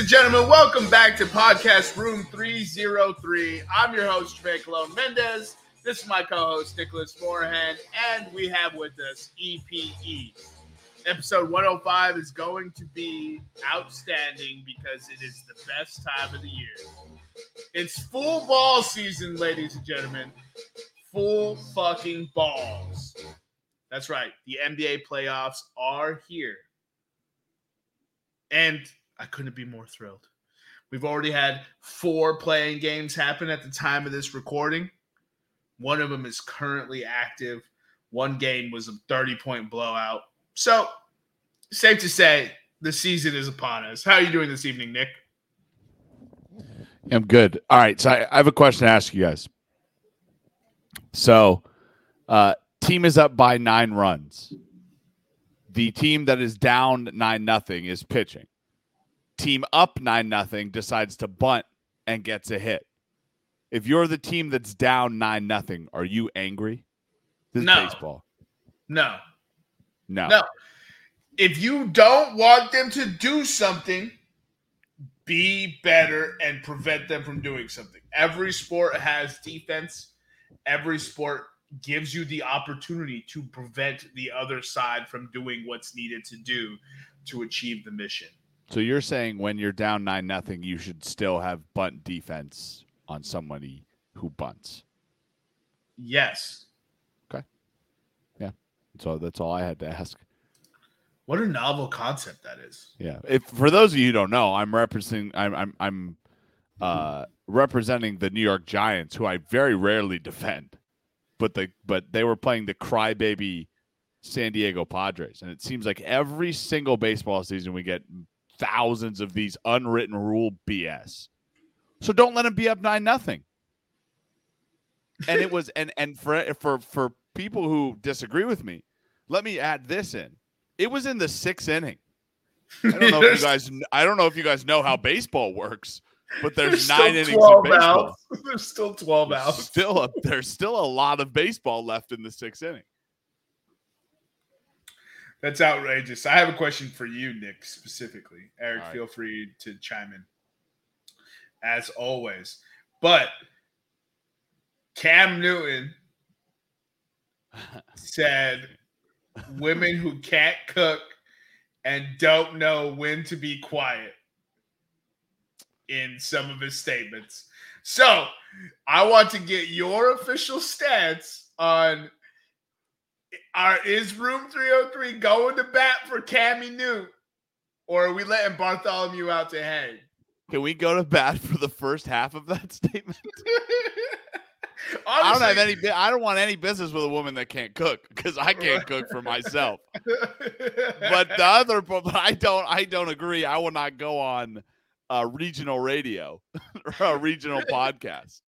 And gentlemen, welcome back to Podcast Room 303. I'm your host, Trey Colon Mendez. This is my co-host, Nicholas Moorhan, and we have with us EPE. Episode 105 is going to be outstanding because it is the best time of the year. It's full ball season, ladies and gentlemen. Full fucking balls. That's right. The NBA playoffs are here. And I couldn't be more thrilled. We've already had four playing games happen at the time of this recording. One of them is currently active. One game was a 30 point blowout. So, safe to say, the season is upon us. How are you doing this evening, Nick? I'm good. All right. So, I, I have a question to ask you guys. So, uh, team is up by nine runs. The team that is down nine nothing is pitching. Team up nine nothing decides to bunt and gets a hit. If you're the team that's down nine nothing, are you angry? This No. is baseball. No. No. No. If you don't want them to do something, be better and prevent them from doing something. Every sport has defense. Every sport gives you the opportunity to prevent the other side from doing what's needed to do to achieve the mission. So you're saying when you're down nine nothing, you should still have bunt defense on somebody who bunts. Yes. Okay. Yeah. So that's all I had to ask. What a novel concept that is. Yeah. If for those of you who don't know, I'm representing I'm I'm I'm uh representing the New York Giants, who I very rarely defend. But the but they were playing the crybaby San Diego Padres. And it seems like every single baseball season we get thousands of these unwritten rule BS. So don't let them be up nine nothing. And it was and and for for for people who disagree with me, let me add this in. It was in the sixth inning. I don't know if you guys. I don't know if you guys know how baseball works, but there's, nine innings of baseball. outs. There's still 12 There's outs. still a, there's still a lot of baseball left in the sixth inning. That's outrageous. I have a question for you, Nick, specifically. Eric, right. feel free to chime in as always. But Cam Newton said women who can't cook and don't know when to be quiet in some of his statements. So I want to get your official stance on are is room 303 going to bat for Cammy Newt? Or are we letting Bartholomew out to hang? Can we go to bat for the first half of that statement? I don't have any. I don't want any business with a woman that can't cook because I can't cook for myself. But the other, but I don't. I don't agree. I will not go on uh, regional radio or a regional podcast.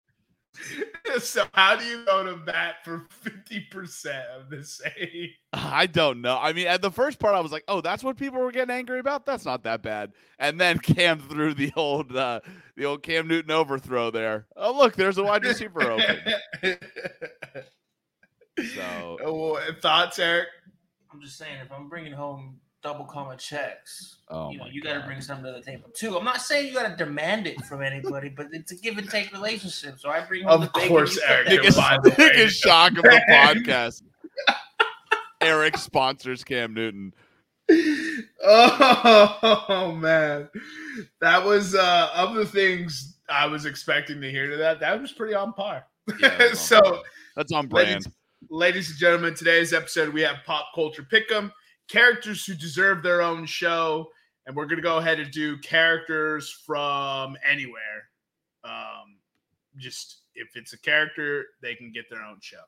so how do you go to bat for 50% of the save? I don't know. I mean, at the first part, I was like, "Oh, that's what people were getting angry about. That's not that bad." And then Cam threw the old, uh, the old Cam Newton overthrow there. Oh, look, there's a wide receiver open. So Oh, thoughts, Eric? I'm just saying, if I'm bringing home double comma checks, Oh you know, you got to bring something to the table too. I'm not saying you got to demand it from anybody, but it's a give and take relationship. So I bring home Of the course, Eric, biggest, the biggest shock of the podcast. Eric sponsors Cam Newton. Oh man, that was uh of the things I was expecting to hear to that. That was pretty on par. Yeah, that's on so. That's on brand. ladies, ladies and gentlemen, today's episode we have pop culture pick'em characters who deserve their own show, and we're gonna go ahead and do characters from anywhere. Um, just if it's a character, they can get their own show.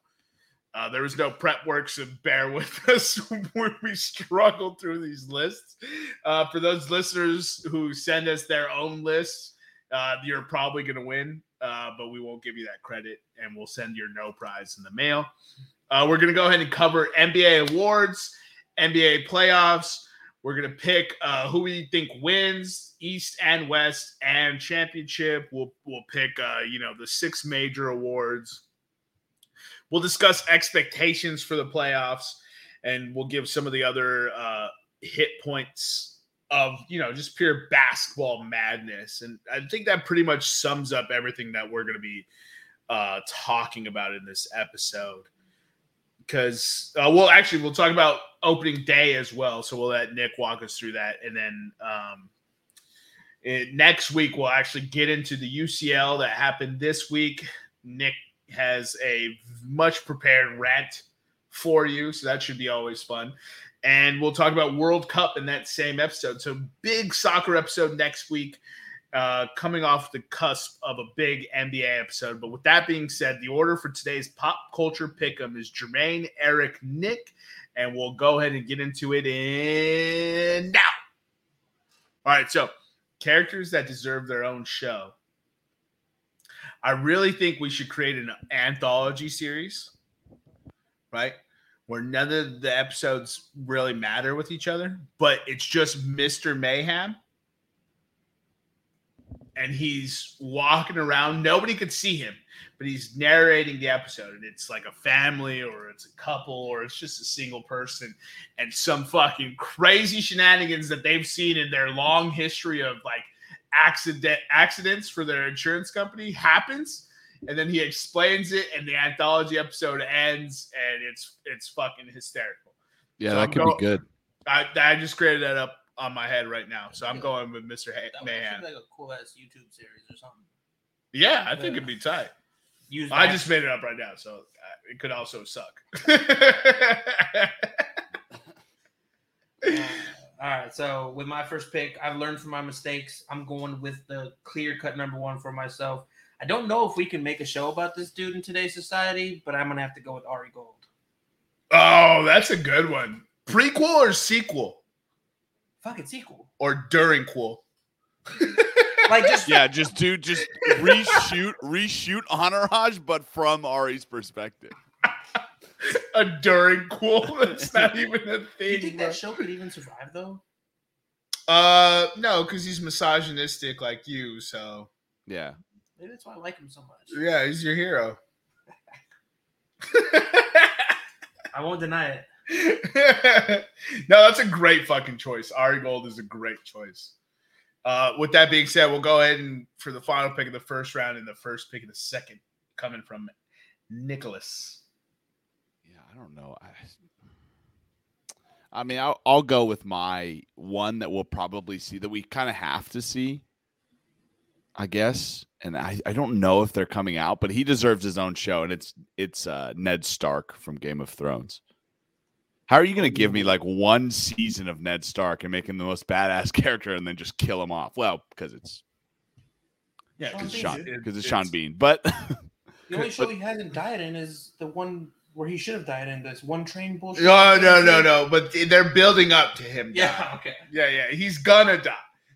Uh, there was no prep work, so bear with us when we struggle through these lists. Uh, for those listeners who send us their own lists, uh, you're probably going to win, uh, but we won't give you that credit, and we'll send your no prize in the mail. Uh, we're going to go ahead and cover NBA awards, NBA playoffs. We're going to pick uh, who we think wins East and West and championship. We'll we'll pick uh, you know the six major awards. We'll discuss expectations for the playoffs, and we'll give some of the other uh, hit points of you know just pure basketball madness, and I think that pretty much sums up everything that we're going to be uh, talking about in this episode. Because uh, well, actually, we'll talk about opening day as well. So we'll let Nick walk us through that, and then um, it, next week we'll actually get into the UCL that happened this week. Nick has a much prepared rant for you, so that should be always fun. And we'll talk about World Cup in that same episode. So big soccer episode next week, uh, coming off the cusp of a big NBA episode. But with that being said, the order for today's pop culture pick'em is Jermaine, Eric, Nick, and we'll go ahead and get into it in now. All right, so characters that deserve their own show. I really think we should create an anthology series, right? Where none of the episodes really matter with each other, but it's just Mr. Mayhem. And he's walking around. Nobody could see him, but he's narrating the episode. And it's like a family, or it's a couple, or it's just a single person. And some fucking crazy shenanigans that they've seen in their long history of like accident accidents for their insurance company happens and then he explains it and the anthology episode ends and it's it's fucking hysterical Yeah, So that I'm could go- be good. i, I just created that up on my head right now so i'm going with mr That ha- would be like a cool ass YouTube series or something. yeah i think it'd be tight Use i just made it up right now so uh, it could also suck Uh, all right. So with my first pick, I've learned from my mistakes. I'm going with the clear cut number one for myself. I don't know if we can make a show about this dude in today's society, but I'm gonna have to go with Ari Gold. oh that's a good one prequel or sequel Fuck it, sequel. or during quel Like just Yeah, just do just reshoot reshoot Entourage, but from Ari's perspective. a during quel that's not even a Do thing you think bro. that show could even survive though? Uh, no, because he's misogynistic like you. So Yeah. Maybe that's why I like him so much. yeah, he's your hero. I won't deny it. no, that's a great fucking choice. Ari Gold is a great choice. Uh, with that being said, we'll go ahead and for the final pick of the first round and the first pick of the second, coming from Nicholas. Yeah, I don't know. I, I mean, I'll, I'll go with my one that we'll probably see that we kind of have to see, I guess. And I, I don't know if they're coming out, but he deserves his own show, and it's it's uh, Ned Stark from Game of Thrones. How are you going to give me like one season of Ned Stark and make him the most badass character, and then just kill him off? Well, because it's Yeah, Sean because Sean it- because it's, it's- Sean Bean, but The only show he hasn't died in is the one where he should have died in. This one train bullshit. No, no, no, no. But they're building up to him. Yeah. dying. Okay. Yeah, yeah. He's gonna die.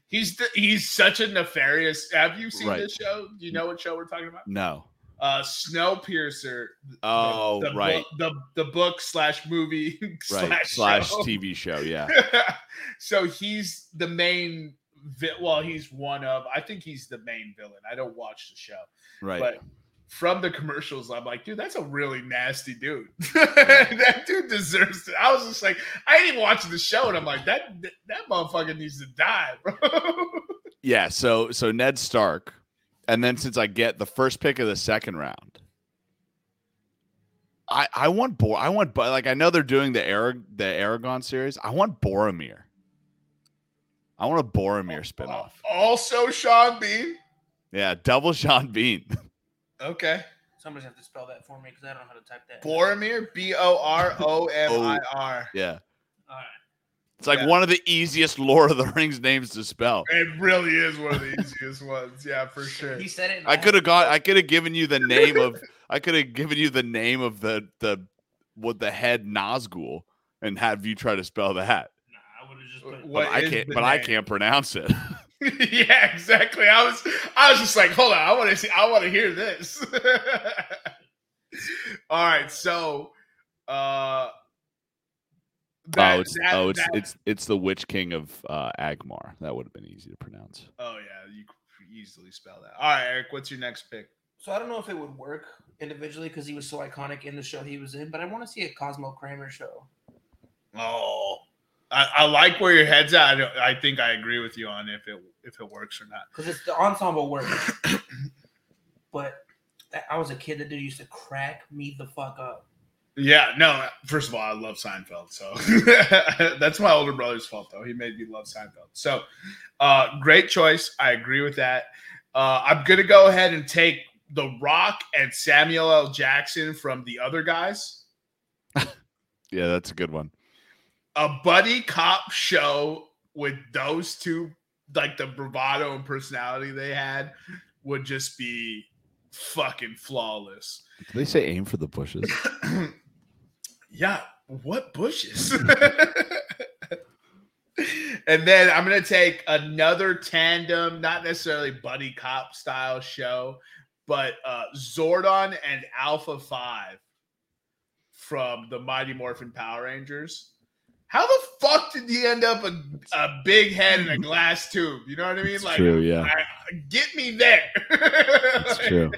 He's the, he's such a nefarious. Have you seen Right. this show? Do you know what show we're talking about? no. Uh, Snowpiercer. the- Oh, the, right. book- the the book slash movie Right slash, slash show. TV show, yeah. so he's the main. Vi- well, he's one of. I think he's the main villain. I don't watch the show, Right. but from the commercials, I'm like, dude, that's a really nasty dude. that dude deserves it. I was just like, I ain't even watching the show, and I'm like, that that motherfucker needs to die, bro. Yeah, so so Ned Stark, and then since I get the first pick of the second round, I I want Bor I want Bo- like I know they're doing the Arag the Aragorn series. I want Boromir. I want a Boromir spinoff. also, Sean Bean. Yeah, double Sean Bean. Okay, Somebody's have to spell that for me because I don't know how to type that. Boromir. B O R O M I R. Oh, yeah, All right. It's like Yeah. one of the easiest Lord of the Rings names to spell. It really is one of the easiest ones. Yeah, for sure. He said it. I could have got. I could have given you the name of. I could have given you the name of the the what the head Nazgul and have you try to spell that. Nah, I would have just put. What but I can't. the But I can't pronounce it. yeah, exactly. I was I was just like, hold on, I want to see I want to hear this. All right, so uh that- oh, it's that- oh, it's that- it's it's the Witch King of uh, Angmar. That would have been easy to pronounce. Oh yeah, you could easily spell that. All right, Eric, what's your next pick? So I don't know if it would work individually because he was so iconic in the show he was in, but I want to see a Cosmo Kramer show. Oh. I, I like where your head's at. I, don't- I think I agree with you on if it if it works or not. because it's the ensemble work. but that- I was a kid that dude used to crack me the fuck up. Yeah, no. First of all, I love Seinfeld, so that's my older brother's fault, though. He made me love Seinfeld. So, uh, great choice. I agree with that. Uh, I'm gonna go ahead and take The Rock and Samuel L. Jackson from the other guys. Yeah, that's a good one. A buddy cop show with those two, like the bravado and personality they had, would just be fucking flawless. Did they say aim for the bushes? yeah, what bushes? and then I'm gonna take another tandem, not necessarily buddy cop style show, but uh Zordon and Alpha Five from the Mighty Morphin Power Rangers. How the fuck did he end up a, a big head in a glass tube? You know what I mean? It's like, true, yeah. I- get me there. That's true.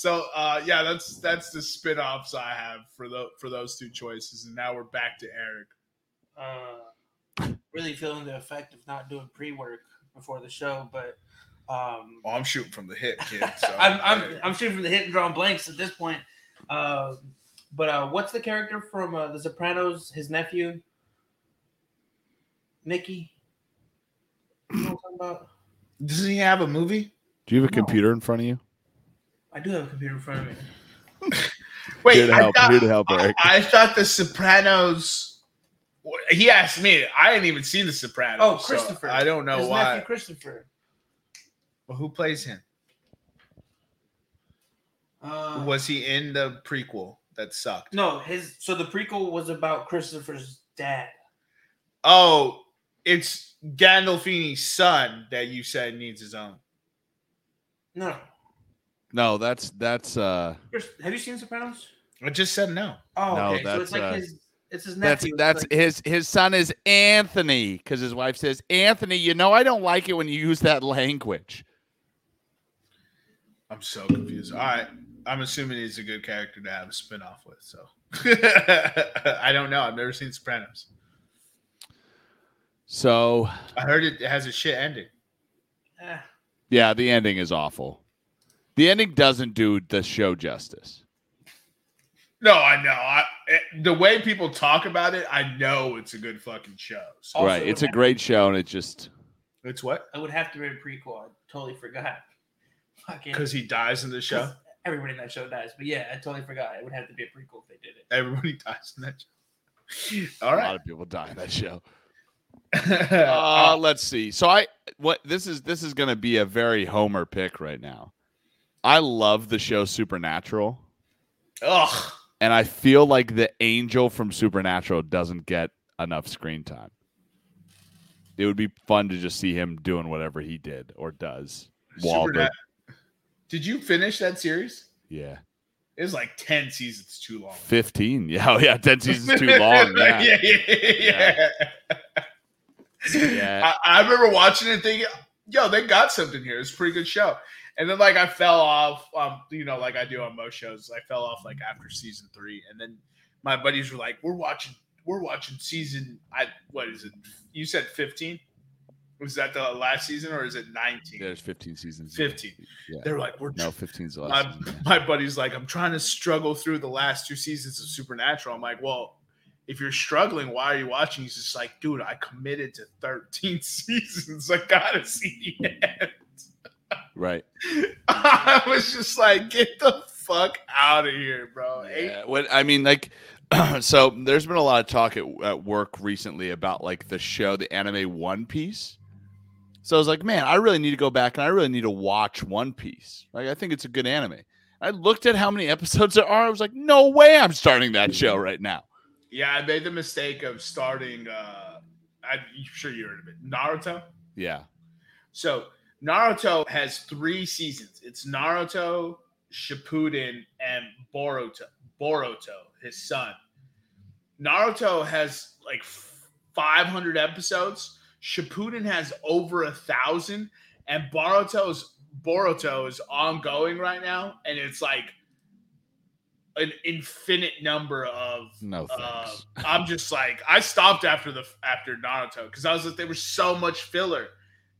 So uh yeah that's that's the spin-offs i have for the for those two choices and now we're back to eric Uh, really feeling the effect of not doing pre-work before the show, but um, oh i'm shooting from the hip kid so I'm, I'm I'm shooting from the hip and drawing blanks at this point. Um, but uh, what's the character from uh, The Sopranos? His nephew, Mickey. You know what I'm talking about? doesn't he have a movie Do you have a No. computer in front of you? I do have a computer in front of me. wait Here to I thought, here to help, Eric. I thought the sopranos he asked me i didn't even see the sopranos Oh, so Christopher. i don't know His why nephew Christopher. well, who plays him Uh, was he in the prequel that sucked no, his. So the prequel was about Christopher's dad. oh it's gandolfini's son that you said needs his own No, No, that's that's uh have you seen Sopranos? i just said no Oh, No, okay. so it's that's, like uh, his. It's his nephew. It's that's like- his his son is Anthony because his wife says Anthony. You know I don't like it when you use that language. I'm so confused. All right. I'm assuming he's a good character to have a spin-off with. So I don't know. I've never seen Sopranos. So I heard it has a shit ending. eh, yeah, the ending is awful. The ending doesn't do the show justice. No, I know. I, it, the way people talk about it, I know it's a good fucking show. So Also, right, it's a have- great show, and it just it's what? I would have to read a prequel. I totally forgot. Fucking Because he dies in the show. everybody in that show dies. But yeah, I totally forgot. It would have to be a prequel if they did it. Everybody dies in that show. All a lot of people die in that show. Uh, let's see. So I what this is this is going to be a very homer pick right now. I love the show Supernatural, Ugh. and I feel like the angel from Supernatural doesn't get enough screen time. It would be fun to just see him doing whatever he did or does. Supernat- Did you finish that series? yeah, It was like 10 seasons too long. fifteen. Yeah, oh, yeah, ten seasons too long. Yeah, yeah, yeah, yeah. yeah. I, I remember watching it thinking, yo, they got something here. It's a pretty good show. And then like I fell off, um, you know, like I do on most shows. I fell off like after season three. And then my buddies were like, We're watching we're watching season I what is it? You said 15? Was that the last season or is it 19? There's fifteen seasons. 15. Yeah. They're like, We're No, 15's the my, last. season, yeah. my buddy's like, I'm trying to struggle through the last two seasons of Supernatural. I'm like, well, if you're struggling, why are you watching? He's just like, dude, I committed to 13 seasons. I gotta see the end. Right. I was just like, get the fuck out of here, bro. Yeah, what I mean, like, so there's been a lot of talk at, at work recently about like the show, the anime One Piece. So I was like, man, I really need to go back and I really need to watch One Piece. Like, I think it's a good anime. I looked at how many episodes there are. I was like, no way, I'm starting that show right now. Yeah, I made the mistake of starting. uh I'm sure you heard of it, Naruto. Yeah, So Naruto has three seasons. It's Naruto, Shippuden, and Boruto. Boruto, his son. Naruto has like 500 episodes. Shippuden has over a thousand, and Boruto's Boruto is ongoing right now, and it's like an infinite number of No uh. I'm just like I stopped after the after Naruto because I was like there was so much filler.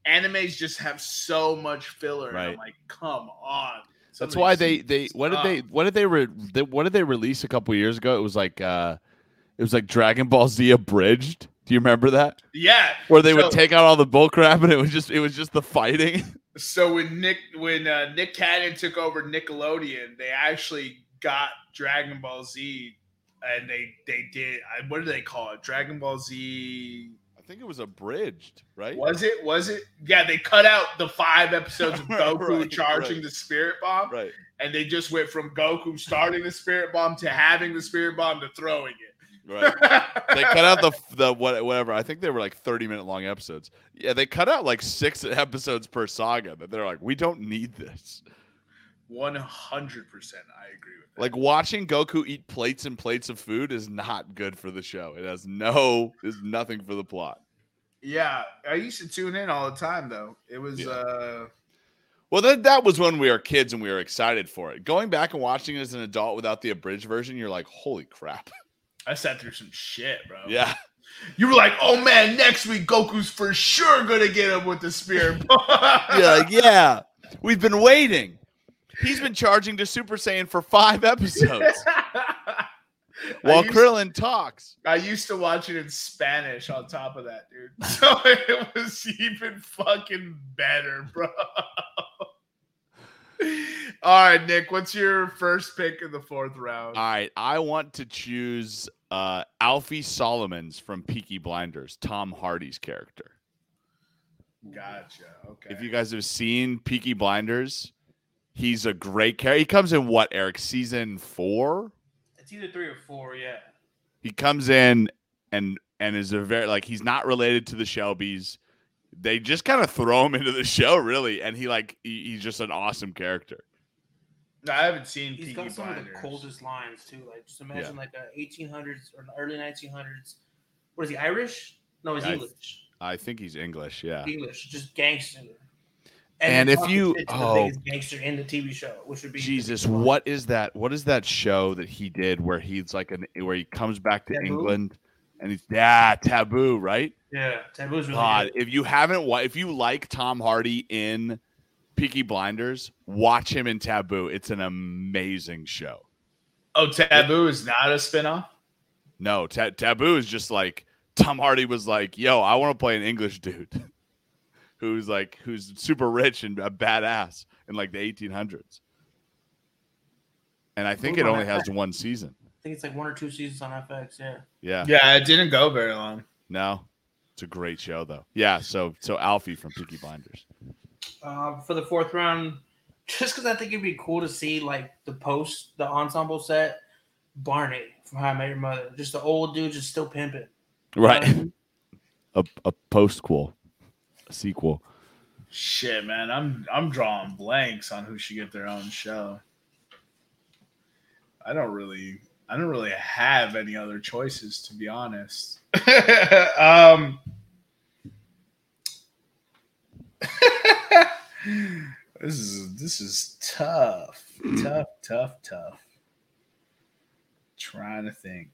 Animes just have so much filler. And I'm Right. like, come on. That's why they they what did they what did they, re, they what did they release a couple years ago? It was like uh it was like Dragon Ball Z abridged. Do you remember that? Yeah. Where they So- would take out all the bullcrap and it was just it was just the fighting. So when Nick when uh, Nick Cannon took over Nickelodeon, they actually got Dragon Ball Z, and they they did. What do they call it? Dragon Ball Z. I think it was abridged, right? Was it? Was it? Yeah, they cut out the five episodes of Goku Right, charging right. the Spirit Bomb, Right. and they just went from Goku starting the Spirit Bomb to having the Spirit Bomb to throwing it. Right. they cut out the the what whatever. I think they were like 30 minute long episodes. Yeah, they cut out like 6 episodes per saga. That they're like, "We don't need this." One hundred percent, I agree with that. Like watching Goku eat plates and plates of food is not good for the show. It has no is nothing for the plot. yeah, I used to tune in all the time though. It was Yeah. uh Well, that that was when we were kids and we were excited for it. Going back and watching it as an adult without the abridged version, you're like, "Holy crap!" I sat through some shit, bro. Yeah, You were like, oh man, next week Goku's for sure gonna get him with the spirit. yeah, like, yeah. We've been waiting. He's been charging to Super Saiyan for five episodes while used, Krillin talks. I used to watch it in Spanish on top of that, dude. So it was even fucking better, bro. All right, Nick, what's your first pick in the fourth round? All right, I want to choose uh, Alfie Solomons from Peaky Blinders, Tom Hardy's character. Gotcha. Okay. If you guys have seen Peaky Blinders, he's a great character. He comes in what, Eric, season four? It's either three or four. Yeah. He comes in and and is a very like he's not related to the Shelbys. They just kind of throw him into the show, really, and he like he, he's just an awesome character. No, I haven't seen He's Peaky got some of the coldest lines too. Like just imagine like a 1800s or the early 1900s. What is he Irish? No, he's I- English. I think he's English, yeah. English, just gangster. And he's if you- oh. the biggest gangster in the TV show, which would be Jesus, what is that? What is that show that he did where he's like an where he comes back to Taboo? England and he's yeah, taboo, right? Yeah, Taboo's really God, good. if you haven't if you like Tom Hardy in Peaky Blinders, watch him in Taboo. It's an amazing show. Oh, Taboo is not a spinoff? No, ta- Taboo is just like Tom Hardy was like, "Yo, I want to play an English dude who's like who's super rich and a badass in like the 1800s." And I think it only that has one season. I think it's like one or two seasons on FX. Yeah. Yeah. Yeah, it didn't go very long. No. It's a great show though. Yeah, so so Alfie from Peaky Blinders. Um, for the fourth round, just because I think it'd be cool to see like the post, the ensemble set, Barney from How I Met Your Mother, just the old dude just still pimping. Right. Um, a a postquel. A sequel. Shit, man, I'm I'm drawing blanks on who should get their own show. I don't really I don't really have any other choices to be honest. um This is this is tough. tough, tough, tough. Trying to think.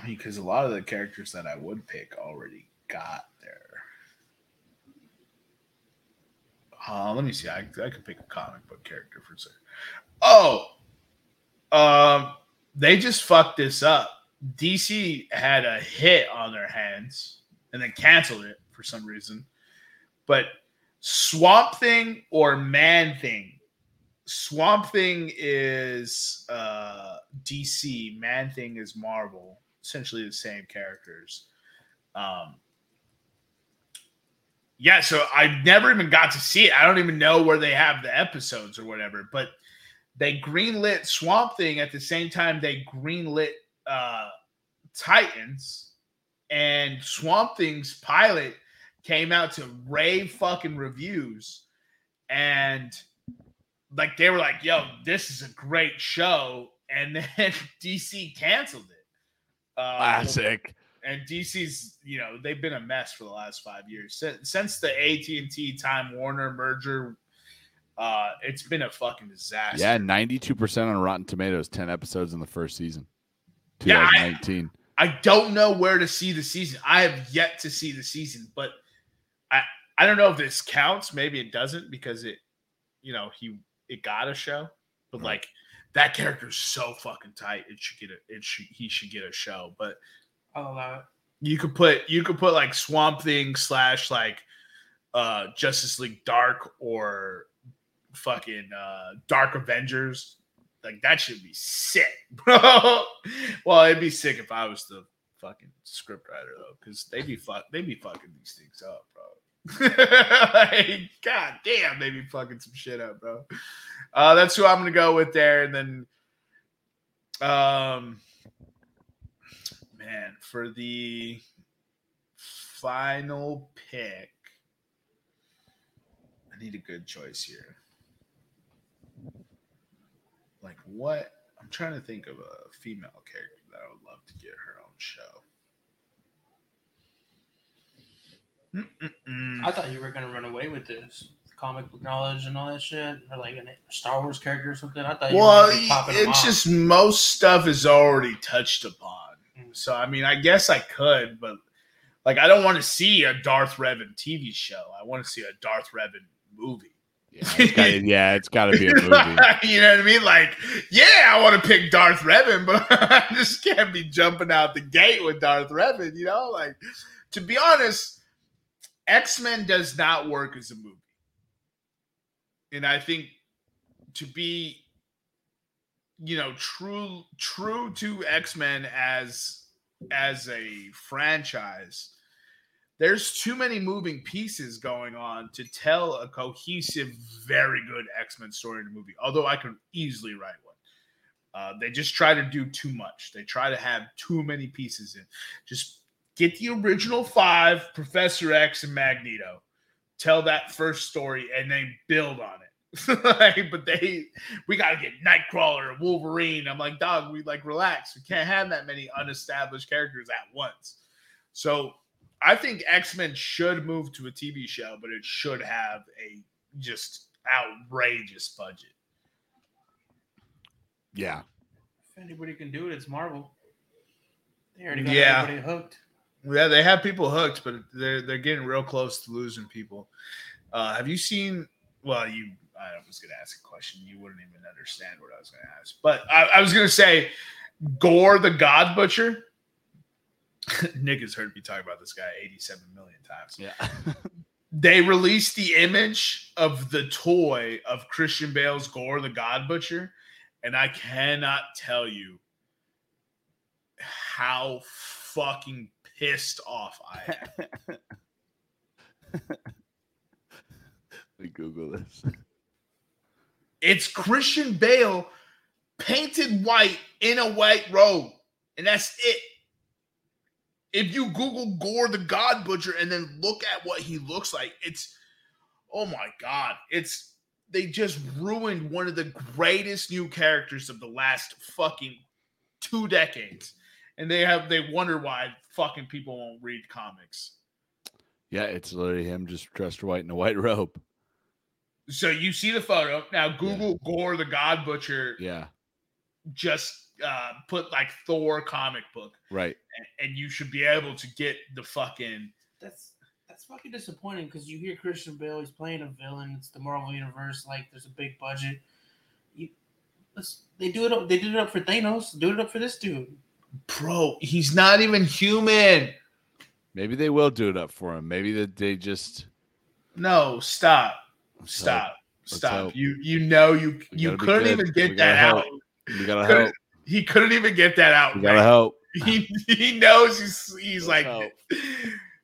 I mean, because a lot of the characters that I would pick already got there. Uh, let me see. I, I could pick a comic book character for sure. Oh, um, they just fucked this up. DC had a hit on their hands and then canceled it for some reason. But Swamp Thing or Man Thing? Swamp Thing is uh, DC. Man Thing is Marvel. Essentially the same characters. Um, yeah, so I never even got to see it. I don't even know where they have the episodes or whatever. But they greenlit Swamp Thing at the same time they greenlit uh, Titans, and Swamp Thing's pilot came out to rave fucking reviews, and like they were like, "Yo, this is a great show," and then DC canceled it. Uh, Classic. and DC's, you know, they've been a mess for the last five years since, since the AT and T Time Warner merger. Uh, it's been a fucking disaster. Yeah, ninety-two percent on Rotten Tomatoes. Ten episodes in the first season. Yeah, I- 2019. I don't know where to see the season. I have yet to see the season, but I I don't know if this counts. Maybe it doesn't because it, you know, he it got a show, but Right. like that character's so fucking tight. It should get a it should he should get a show. But I'll allow it. you could put you could put like Swamp Thing slash like uh Justice League Dark or fucking uh Dark Avengers. Like that should be sick, bro. well, it'd be sick if I was the fucking script writer though, because they be fuck they be fucking these things up, bro. like, God damn, they'd be fucking some shit up, bro. Uh that's who I'm gonna go with there, and then um man, for the final pick, I need a good choice here. Like what? I'm trying to think of a female character that I would love to get her own show. Mm-mm-mm. I thought you were gonna run away with this comic book knowledge and all that shit, or like a Star Wars character or something. I thought you Well, were gonna popping them it's off. just most stuff is already touched upon. Mm. So I mean, I guess I could, but like, I don't want to see a Darth Revan TV show. I want to see a Darth Revan movie. Yeah, it's gotta, yeah, it's got to be a movie. you know what I mean? Like, yeah, I want to pick Darth Revan, but I just can't be jumping out the gate with Darth Revan. You know, like to be honest, X Men does not work as a movie, and I think to be, you know, true true to X Men as as a franchise there's too many moving pieces going on to tell a cohesive, very good X Men story in a movie. Although I could easily write one. Uh, they just try to do too much. They try to have too many pieces in. Just get the original five, Professor X and Magneto. Tell that first story and then build on it. like, but they, we got to get Nightcrawler Wolverine. I'm like, dog, we like relax. We can't have that many unestablished characters at once. So I think X Men should move to a TV show, but it should have a just outrageous budget. Yeah, if anybody can do it, it's Marvel. They already got Yeah. everybody hooked. Yeah, they have people hooked, but they're they're getting real close to losing people. Uh, have you seen? Well, you. I was going to ask a question. You wouldn't even understand what I was going to ask, but I, I was going to say, Gorr the God Butcher. Nick has heard me talk about this guy 87 million times. yeah. they released the image of the toy of Christian Bale's Gorr the God Butcher, and I cannot tell you how fucking pissed off I am. Let me Google this. it's Christian Bale painted white in a white robe, and that's it. If you Google Gorr the God Butcher and then look at what he looks like, it's oh my god, it's they just ruined one of the greatest new characters of the last fucking two decades, and they have they wonder why fucking people won't read comics. Yeah, it's literally him just dressed white in a white robe. So you see the photo now. Google Gorr the God Butcher. Yeah, Just uh, put like Thor comic book. right. and- and you should be able to get the fucking That's that's fucking disappointing because you hear Christian Bale, he's playing a villain. It's the Marvel universe. Like there's a big budget. You, let's, they do it. Up, they did it up for Thanos. Do it up for this dude. Bro. He's not even human. Maybe they will do it up for him. Maybe that they just No, stop, Let's stop, stop. You you know you We you couldn't even get that out. We gotta Couldn't- help. He couldn't even get that out. We gotta help. He he knows he's he's like.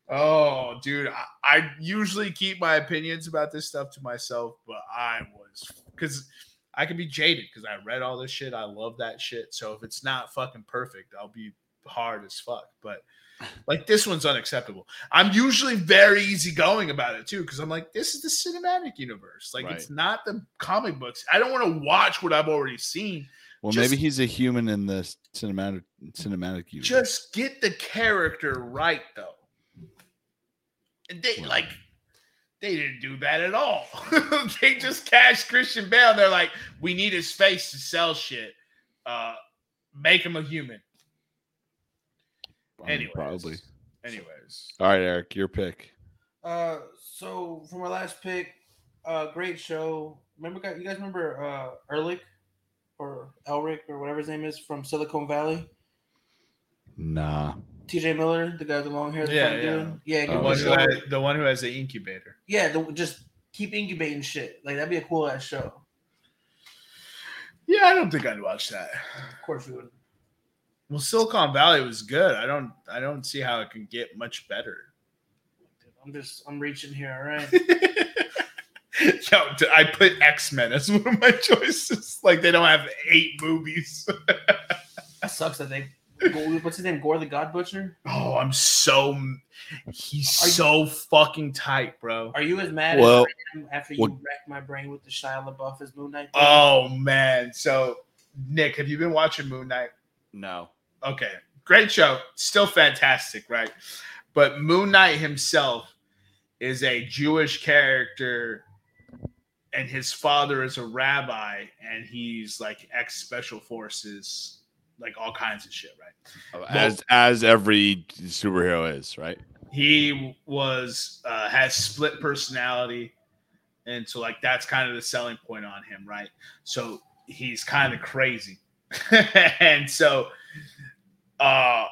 Oh, dude, I, I usually keep my opinions about this stuff to myself, but I was because I can be jaded because I read all this shit. I love that shit. So if it's not fucking perfect, I'll be hard as fuck. But like this one's unacceptable. I'm usually very easygoing about it too because I'm like, this is the cinematic universe. Like it's not the comic books. I don't want to watch what I've already seen. Well, Just- maybe he's a human in the cinematic cinematic universe. Just get the character right though. And they like They didn't do that at all. they just cashed Christian Bale. They're like, we need his face to sell shit. Uh, make him a human. Um, Anyways, probably. Anyways, All right, Eric, your pick. Uh, so for my last pick, uh, great show. Remember, you guys remember uh Erlich or Elric or whatever his name is from Silicon Valley? Nah. T.J. Miller, the guy with the long hair. the Yeah, yeah. dude. yeah, the one, who has, the one who has the incubator. yeah. The, just keep incubating shit. Like that'd be a cool ass show. Yeah, I don't think I'd watch that. Of course we would. Well, Silicon Valley was good. I don't. I don't see how it can get much better. I'm just I'm reaching here. All right. Yo, I put X Men as one of my choices. Like they don't have eight movies. that sucks that they. What's his name? Gorr the God Butcher. oh, I'm so. He's Are you- so fucking tight, bro. Are you as mad Well- as I am after you well- wrecked my brain with the Shia LaBeouf as Moon Knight? Oh man. So, Nick, have you been watching Moon Knight? No. Okay, great show. Still fantastic, right? But Moon Knight himself is a Jewish character, and his father is a rabbi, and he's like ex special forces, like all kinds of shit, right? As as every superhero is, right? He was uh, has split personality, and so like that's kind of the selling point on him, right? So he's kind of crazy, and so uh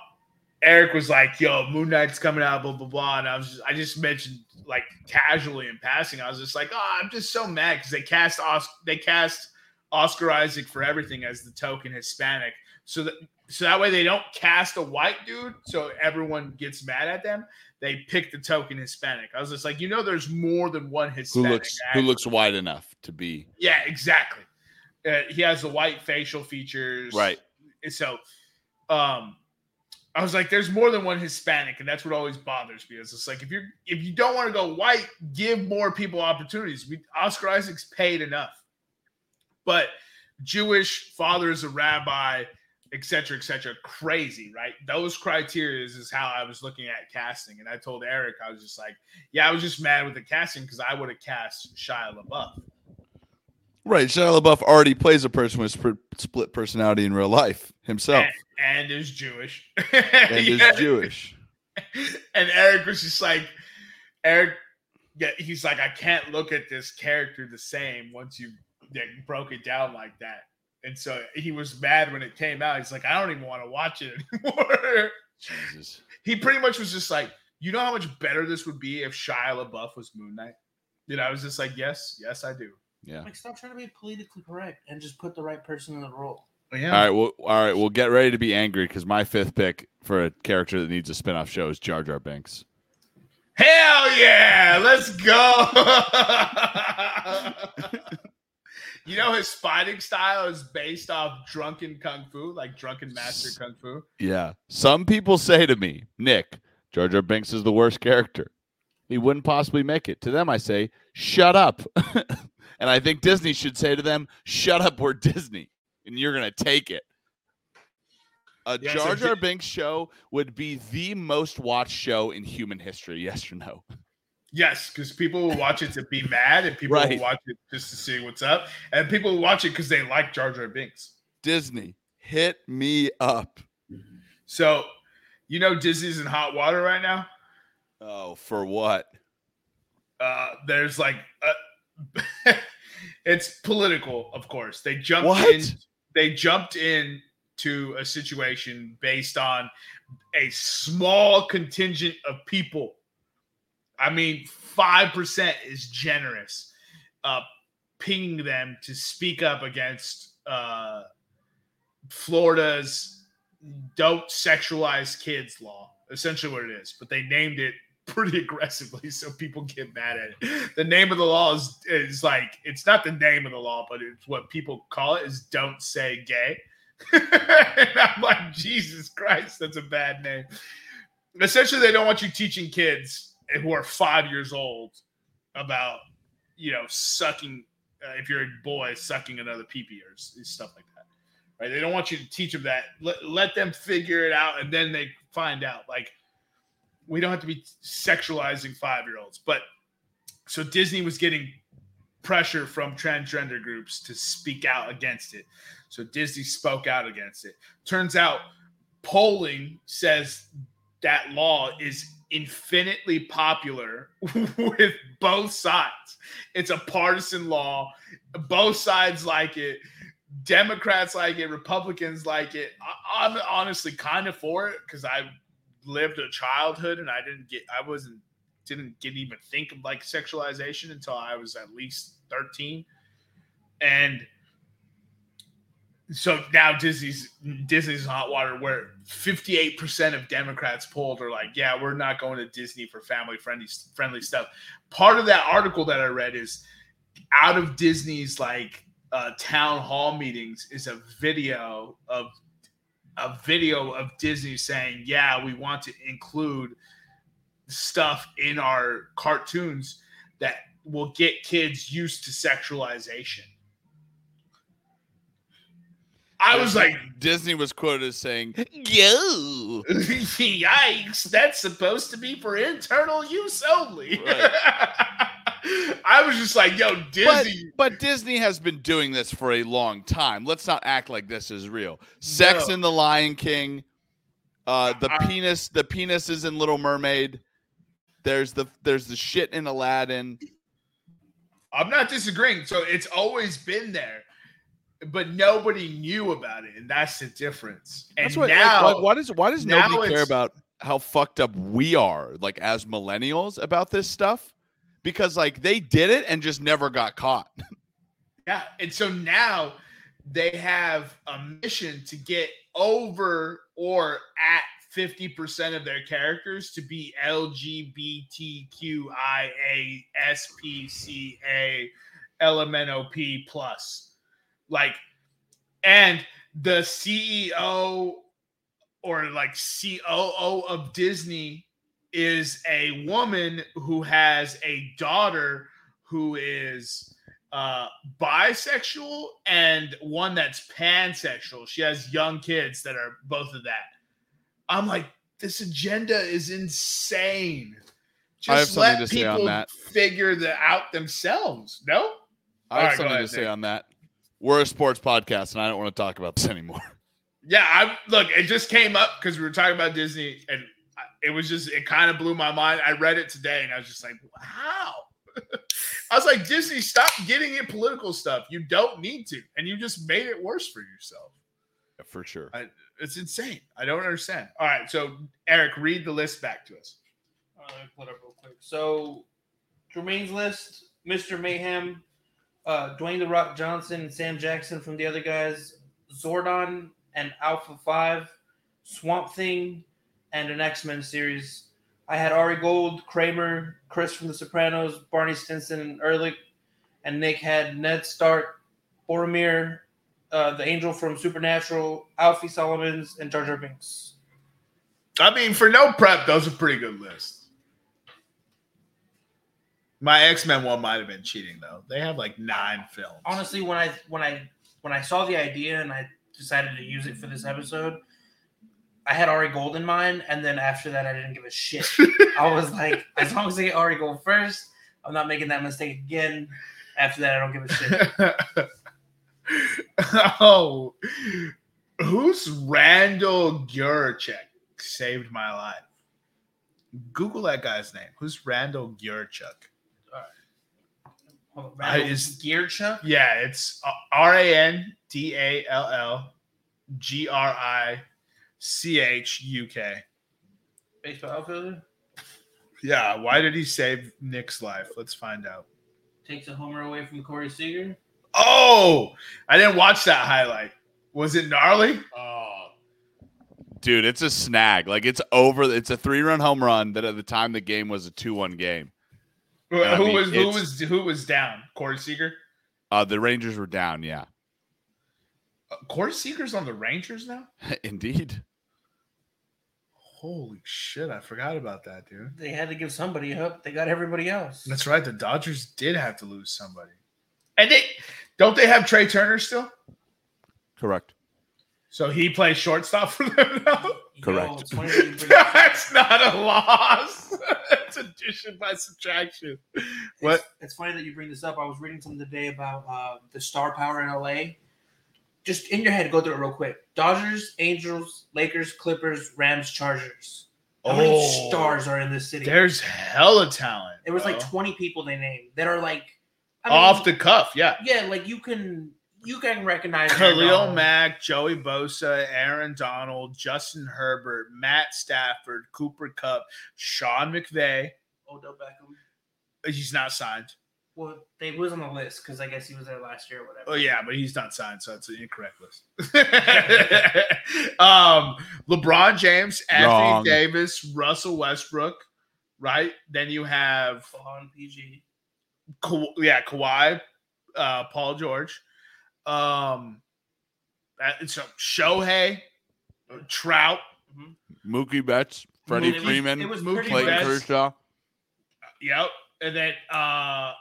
Eric was like, "Yo, Moon Knight's coming out," blah blah blah, and I was just, I just mentioned like casually in passing, I was just like, "Oh, I'm just so mad because they cast Os- they cast Oscar Isaac for everything as the token Hispanic, so that so that way they don't cast a white dude, so everyone gets mad at them. They pick the token Hispanic. I was just like, you know, there's more than one hispanic Who looks who looks wide enough to be Yeah, exactly. Uh, he has the white facial features. right. So, um, I was like, there's more than one Hispanic, and that's what always bothers me. It's just like if you're if you don't want to go white, give more people opportunities. We, Oscar Isaac's paid enough, but Jewish father is a rabbi, etc., etc. Crazy, right? Those criteria is how I was looking at casting, and I told Eric, I was just like, yeah, I was just mad with the casting because I would have cast Shia LaBeouf. Right. Shia LaBeouf already plays a person with sp- split personality in real life himself, and, and is Jewish. and Yeah. is Jewish. and Eric was just like, Eric, yeah, he's like, I can't look at this character the same once you yeah, broke it down like that. And so he was mad when it came out. He's like, I don't even want to watch it anymore. Jesus. he pretty much was just like, you know how much better this would be if Shia LaBeouf was Moon Knight? You know, I was just like, yes, yes, I do. Yeah. Like, stop trying to be politically correct and just put the right person in the role. Oh, yeah. All right. Well, all right. We'll get ready to be angry because my fifth pick for a character that needs a spin-off show is Jar Jar Binks. Hell yeah, let's go. you know his fighting style is based off drunken kung fu, like drunken master kung fu. Yeah. Some people say to me, Nick, Jar Jar Binks is the worst character. He wouldn't possibly make it. To them, I say, shut up. and I think Disney should say to them, shut up, we're Disney. And you're going to take it. A Yeah, Jar Jar Binks show would be the most watched show in human history. Yes or no? Yes, because people will watch it to be mad, and people Right. will watch it just to see what's up, and people will watch it because they like Jar Jar Binks. Disney, hit me up. So, you know, Disney's in hot water right now. Oh, for what? Uh, there's like, uh, it's political, of course. They jumped What? in. They jumped in to a situation based on a small contingent of people. I mean, five percent is generous. Uh, pinging them to speak up against uh, Florida's "Don't Sexualize Kids" law. Essentially, what it is, but they named it pretty aggressively, so people get mad at it. The name of the law is is like it's not the name of the law, but it's what people call it is "Don't Say Gay." and I'm like, Jesus Christ, that's a bad name. Essentially, they don't want you teaching kids who are five years old about, you know, sucking. Uh, if you're a boy, sucking another pee or stuff like that, right? They don't want you to teach them that. Let, let them figure it out, and then they find out. Like, we don't have to be sexualizing five year olds, but so Disney was getting pressure from transgender groups to speak out against it. So Disney spoke out against it. Turns out polling says that law is infinitely popular with both sides. It's a partisan law. Both sides like it. Democrats like it. Republicans like it. I, am honestly kind of for it because I lived a childhood and I didn't get, I wasn't, didn't get even think of like sexualization until I was at least 13. And so now Disney's Disney's hot water where 58% of Democrats polled are like, yeah, we're not going to Disney for family friendly friendly stuff. Part of that article that I read is out of Disney's like uh, town hall meetings is a video of a video of Disney saying, yeah, we want to include stuff in our cartoons that will get kids used to sexualization I was like, Disney was quoted as saying, "Yo, yikes! That's supposed to be for internal use only." Right. I was just like, "Yo, Disney." But, but, Disney has been doing this for a long time. Let's not act like this is real. Sex no. in the Lion King, uh, the uh, penis, the penis is in Little Mermaid. There's the there's the shit in Aladdin. I'm not disagreeing. So it's always been there but nobody knew about it, and that's the difference. And that's what, now, like, why does why does nobody care about how fucked up we are, like as millennials, about this stuff? Because like they did it and just never got caught. yeah, and so now they have a mission to get over or at 50% of their characters to be LGBTQIA SPCA LMNOP plus like and the CEO or like COO of Disney is a woman who has a daughter who is uh, bisexual and one that's pansexual. She has young kids that are both of that. I'm like, this agenda is insane. Just let people figure that out themselves. No, I have right, something to say on that we're a sports podcast, and I don't want to talk about this anymore. Yeah, I look. It just came up because we were talking about Disney, and it was just it kind of blew my mind. I read it today, and I was just like, wow. I was like, "Disney, stop getting in political stuff. You don't need to, and you just made it worse for yourself." Yeah, for sure. I, it's insane. I don't understand. All right, so Eric, read the list back to us. let me pull it up real quick. So, Jermaine's list: Mr. Mayhem, uh, Dwayne the Rock Johnson and Sam Jackson from the other guys, Zordon and Alpha Five, Swamp Thing, and an X Men series. I had Ari Gold, Kramer, Chris from The Sopranos, Barney Stinson, and Erlich, and Nick had Ned Stark, Boromir, uh, the Angel from Supernatural, Alfie Solomons, and Jar Jar Binks. I mean, for no prep, those a pretty good lists. My X Men one might have been cheating though. They have like nine films. Honestly, when I when I when I saw the idea and I decided to use it for this episode, I had Ari Gold in mind, and then after that, I didn't give a shit. I was like, as long as I get Ari Gold first, I'm not making that mistake again. After that, I don't give a shit. oh, who's Randall Grichuk? Saved my life. Google that guy's name. Who's Randall Grichuk? Oh, I, is Gierchuk? Yeah, it's uh, R A N D A L L G R I C H U K. Baseball outfielder. Yeah, why did he save Nick's life? Let's find out. Takes a homer away from Corey Seager. Oh, I didn't watch that highlight. Was it gnarly? Oh, dude, it's a snag. Like it's over. It's a three-run home run that at the time the game was a two-one game. Who, who mean, was who was who was down? Corey Seager. Uh, the Rangers were down. Yeah. Uh, Corey Seager's on the Rangers now. Indeed. Holy shit! I forgot about that, dude. They had to give somebody up. They got everybody else. That's right. The Dodgers did have to lose somebody, and they don't they have Trea Turner still? Correct. So he plays shortstop for them now. Correct. it's funny that you bring this up. That's not a loss. That's addition by subtraction. What? It's, it's funny that you bring this up. I was reading something today about uh, the star power in LA. Just in your head, go through it real quick. Dodgers, Angels, Lakers, Clippers, Rams, Chargers. How many Oh, stars are in this city? There's hella talent. There was like 20 people they named that are like I mean, off the cuff. Yeah. Yeah, like you can you can recognize your Khalil dog. Mack, Joey Bosa, Aaron Donald, Justin Herbert, Matt Stafford, Cooper Kupp, Sean McVay. Odell Beckham. He's not signed. Well, they was on the list because I guess he was there last year or whatever. Oh yeah, but he's not signed, so it's an incorrect list. um, LeBron James, Anthony Davis, Russell Westbrook, right? Then you have on PG. Ka- yeah, Kawhi, uh, Paul George, um, uh, so Shohei, Trout, Mookie Betts, Freddie It was- Freeman, it was Mookie Clayton Betts. Kershaw. yep, and then uh,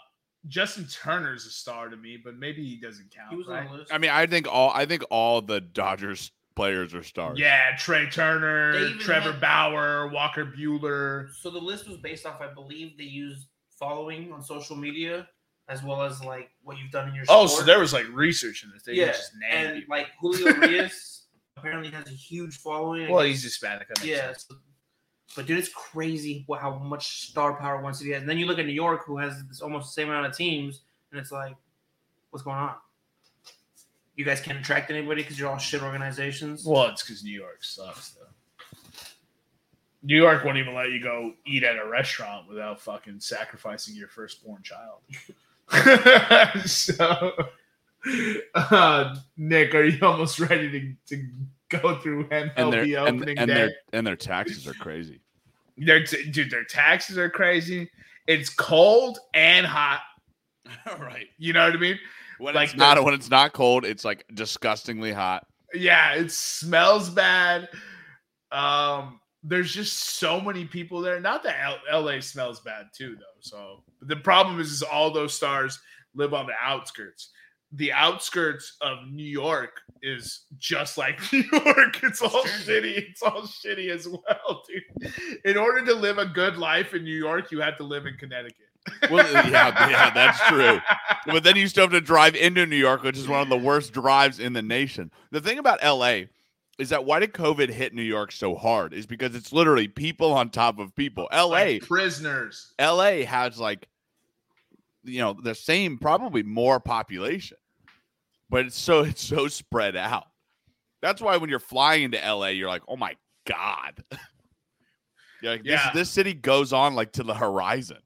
Justin Turner's a star to me, but maybe he doesn't count. He was right? on the list. I mean, I think all I think all the Dodgers players are stars. Yeah, Trea Turner, Trevor had- Bauer, Walker Buehler. So the list was based off, I believe, they used following on social media as well as like what you've done in your Oh, sport. so there was like research in this. They yeah, just and like Julio Urías apparently has a huge following. Well, he's Hispanic. yeah. so- but dude, it's crazy how much star power one city has. And then you look at New York, who has this almost the same amount of teams, and it's like, what's going on? You guys can't attract anybody because you're all shit organizations. Well, it's because New York sucks, though. New York won't even let you go eat at a restaurant without fucking sacrificing your firstborn child. so, uh, Nick, are you almost ready to, to go through MLB and their and, opening and day? their and their taxes are crazy. Their t- dude, their taxes are crazy. It's cold and hot. right. You know what I mean? When Like it's not the- when it's not cold, it's like disgustingly hot. Yeah, it smells bad. Um, there's just so many people there. Not that L- LA smells bad too, though. So but the problem is, is all those stars live on the outskirts. The outskirts of New York is just like New York. It's all shitty. It's all shitty as well, dude. In order to live a good life in New York, you have to live in Connecticut. Well, yeah, yeah, that's true. But then you still have to drive into New York, which is one of the worst drives in the nation. The thing about LA is that why did COVID hit New York so hard? Is because it's literally people on top of people. LA, Like prisoners. LA has like, you know, the same, probably more population, but it's so it's so spread out. That's why when you're flying into LA, you're like, oh my god. Like, this, Yeah. this city goes on like to the horizon.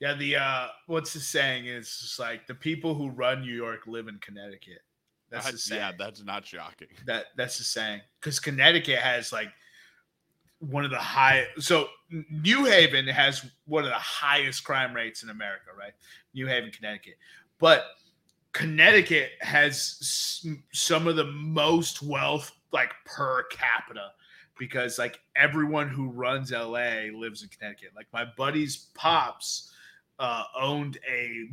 Yeah, the uh what's the saying is just like the people who run New York live in Connecticut. That's the saying. yeah, that's not shocking. that that's the saying. Because Connecticut has like one of the high so New Haven has one of the highest crime rates in America, right? New Haven, Connecticut. But Connecticut has some of the most wealth like per capita because like everyone who runs LA lives in Connecticut. Like my buddy's pops uh, owned a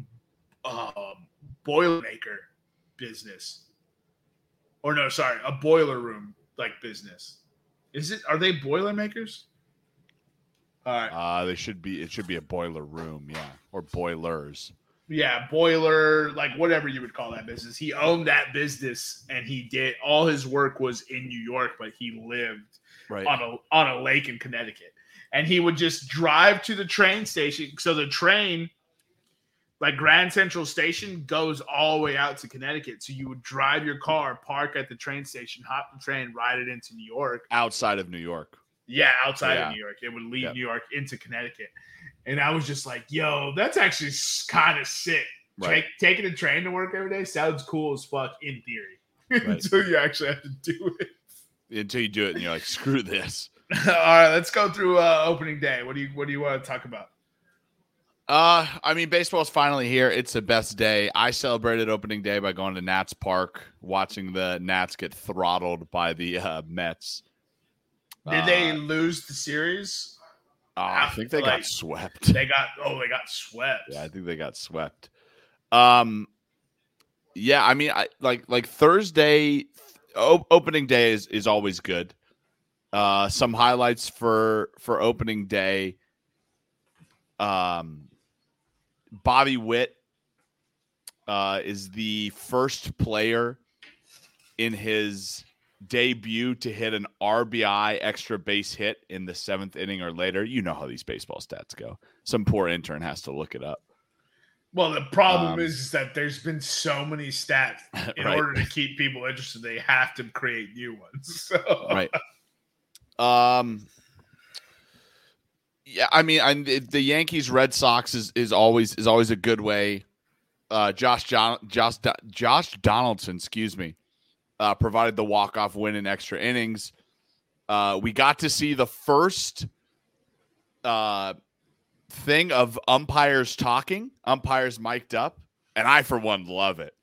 um, boilermaker business, or no, sorry, a boiler room like business. Is it? Are they boilermakers? All right. Uh, they should be. It should be a boiler room, yeah, or boilers. yeah, boiler, like whatever you would call that business. He owned that business and he did all his work was in New York, but he lived Right. on a on a lake in Connecticut. And he would just drive to the train station. So the train, like Grand Central Station, goes all the way out to Connecticut. So you would drive your car, park at the train station, hop the train, ride it into New York. Outside of New York. Yeah, outside Yeah. of New York. It would leave Yep. New York into Connecticut. And I was just like, yo, that's actually kind of sick. Right. Take, taking a train to work every day sounds cool as fuck in theory Right. until you actually have to do it. Until you do it, and you're like, screw this. All right, let's go through uh, opening day. What do you What do you want to talk about? Uh, I mean, baseball's finally here. It's the best day. I celebrated opening day by going to Nats Park, watching the Nats get throttled by the uh, Mets. Did they Uh, lose the series? uh, I think they like- got swept. They got oh, they got swept. Yeah, I think they got swept. Um, yeah, I mean, I like like Thursday. opening day is is always good. Uh, some highlights for for opening day. Um, Bobby Witt uh, is the first player in his debut to hit an RBI extra base hit in the seventh inning or later. You know how these baseball stats go. Some poor intern has to look it up. Well, the problem Um, is, is that there's been so many stats. In Right. order to keep people interested, they have to create new ones. So right. Um. Yeah, I mean, I, the Yankees Red Sox is, is always is always a good way. Uh, Josh John, Josh Josh Donaldson, excuse me, uh, provided the walk off win in extra innings. Uh, we got to see the first uh, thing of umpires talking, umpires mic'd up, and I for one love it.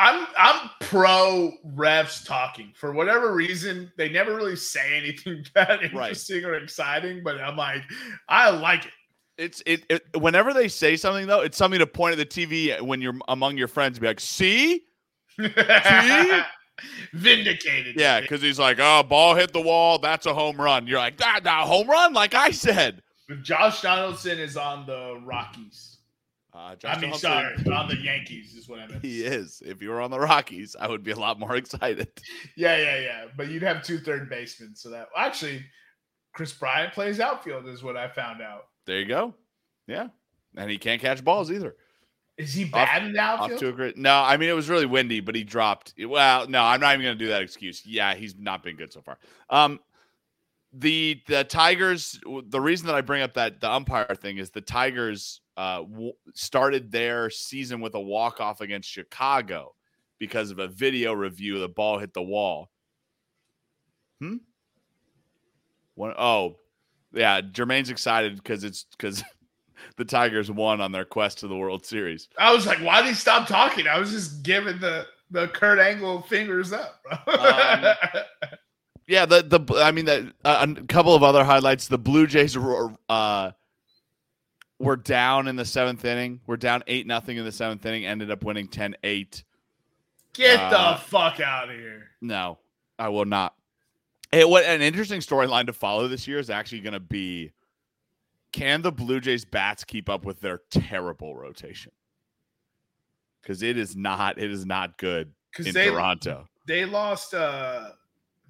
I'm I'm pro refs talking for whatever reason. They never really say anything that interesting or exciting, but I'm like, I like it. It's it, it. Whenever they say something though, it's something to point at the TV when you're among your friends. And be like, see, it. Vindicated. yeah, because he's like, oh, ball hit the wall. That's a home run. You're like, that nah, home run, like I said. Josh Donaldson is on the Rockies. Uh, Josh I mean, sorry, on the Yankees is what I meant. he is. If you were on the Rockies, I would be a lot more excited. Yeah, yeah, yeah. But you'd have two third basemen, so that actually, Kris Bryant plays outfield, is what I found out. There you go. Yeah, and he can't catch balls either. Is he bad in the outfield? Off to a great. No, I mean it was really windy, but he dropped. Well, no, I'm not even going to do that excuse. Yeah, he's not been good so far. Um, the the Tigers. The reason that I bring up that the umpire thing is the Tigers uh w- started their season with a walk off against Chicago because of a video review. The ball hit the wall. Hmm. One oh, yeah. Jermaine's excited because it's because the Tigers won on their quest to the World Series. I was like, why did he stop talking? I was just giving the the Kurt Angle fingers up. Um, Yeah, the the I mean that uh, a couple of other highlights. The Blue Jays were uh were down in the seventh inning. We're down eight nothing in the seventh inning. Ended up winning 10-8. Get Uh, the fuck out of here. No, I will not. Hey, what an interesting storyline to follow this year is actually going to be: Can the Blue Jays bats keep up with their terrible rotation? Because it is not. It is not good Because in they Toronto. they lost uh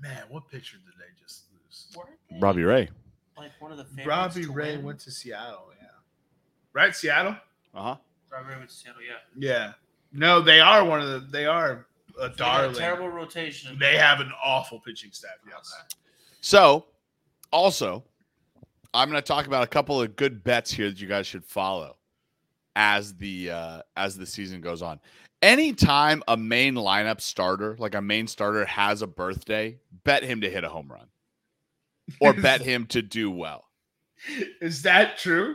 man, what pitcher did they just lose? They, Robbie Ray. like one of the favorites Robbie Ray win? went to Seattle, yeah. Right, Seattle? Uh huh. Robbie Ray went to Seattle. Yeah. Yeah. No, they are one of the they are a They got a darling. terrible rotation. They have an awful pitching staff, yes. So, also, I'm going to talk about a couple of good bets here that you guys should follow as the uh, as the season goes on. Anytime a main lineup starter, like a main starter, has a birthday, bet him to hit a home run, or bet him to do well. Is that true?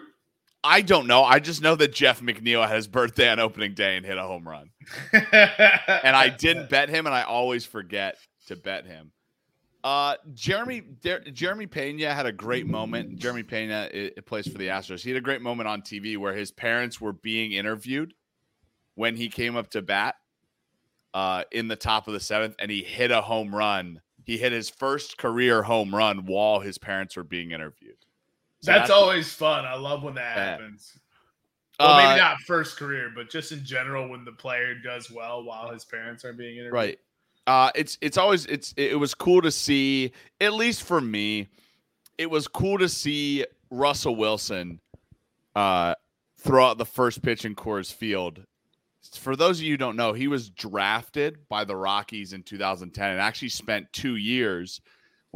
I don't know. I just know that Jeff McNeil had his birthday on opening day and hit a home run, and I didn't bet him, and I always forget to bet him. Uh, Jeremy Der- Jeremy Pena had a great moment. Jeremy Pena i- i- plays for the Astros. He had a great moment on TV where his parents were being interviewed when he came up to bat uh, in the top of the seventh, and he hit a home run. He hit his first career home run while his parents were being interviewed. So That's always fun. I love when that Yeah. happens. Well, maybe Uh, not first career, but just in general when the player does well while his parents are being interviewed. right uh it's it's always it's it was cool to see at least for me it was cool to see russell wilson uh throw out the first pitch in Coors Field. For those of you who don't know, he was drafted by the Rockies in 2010 and actually spent two years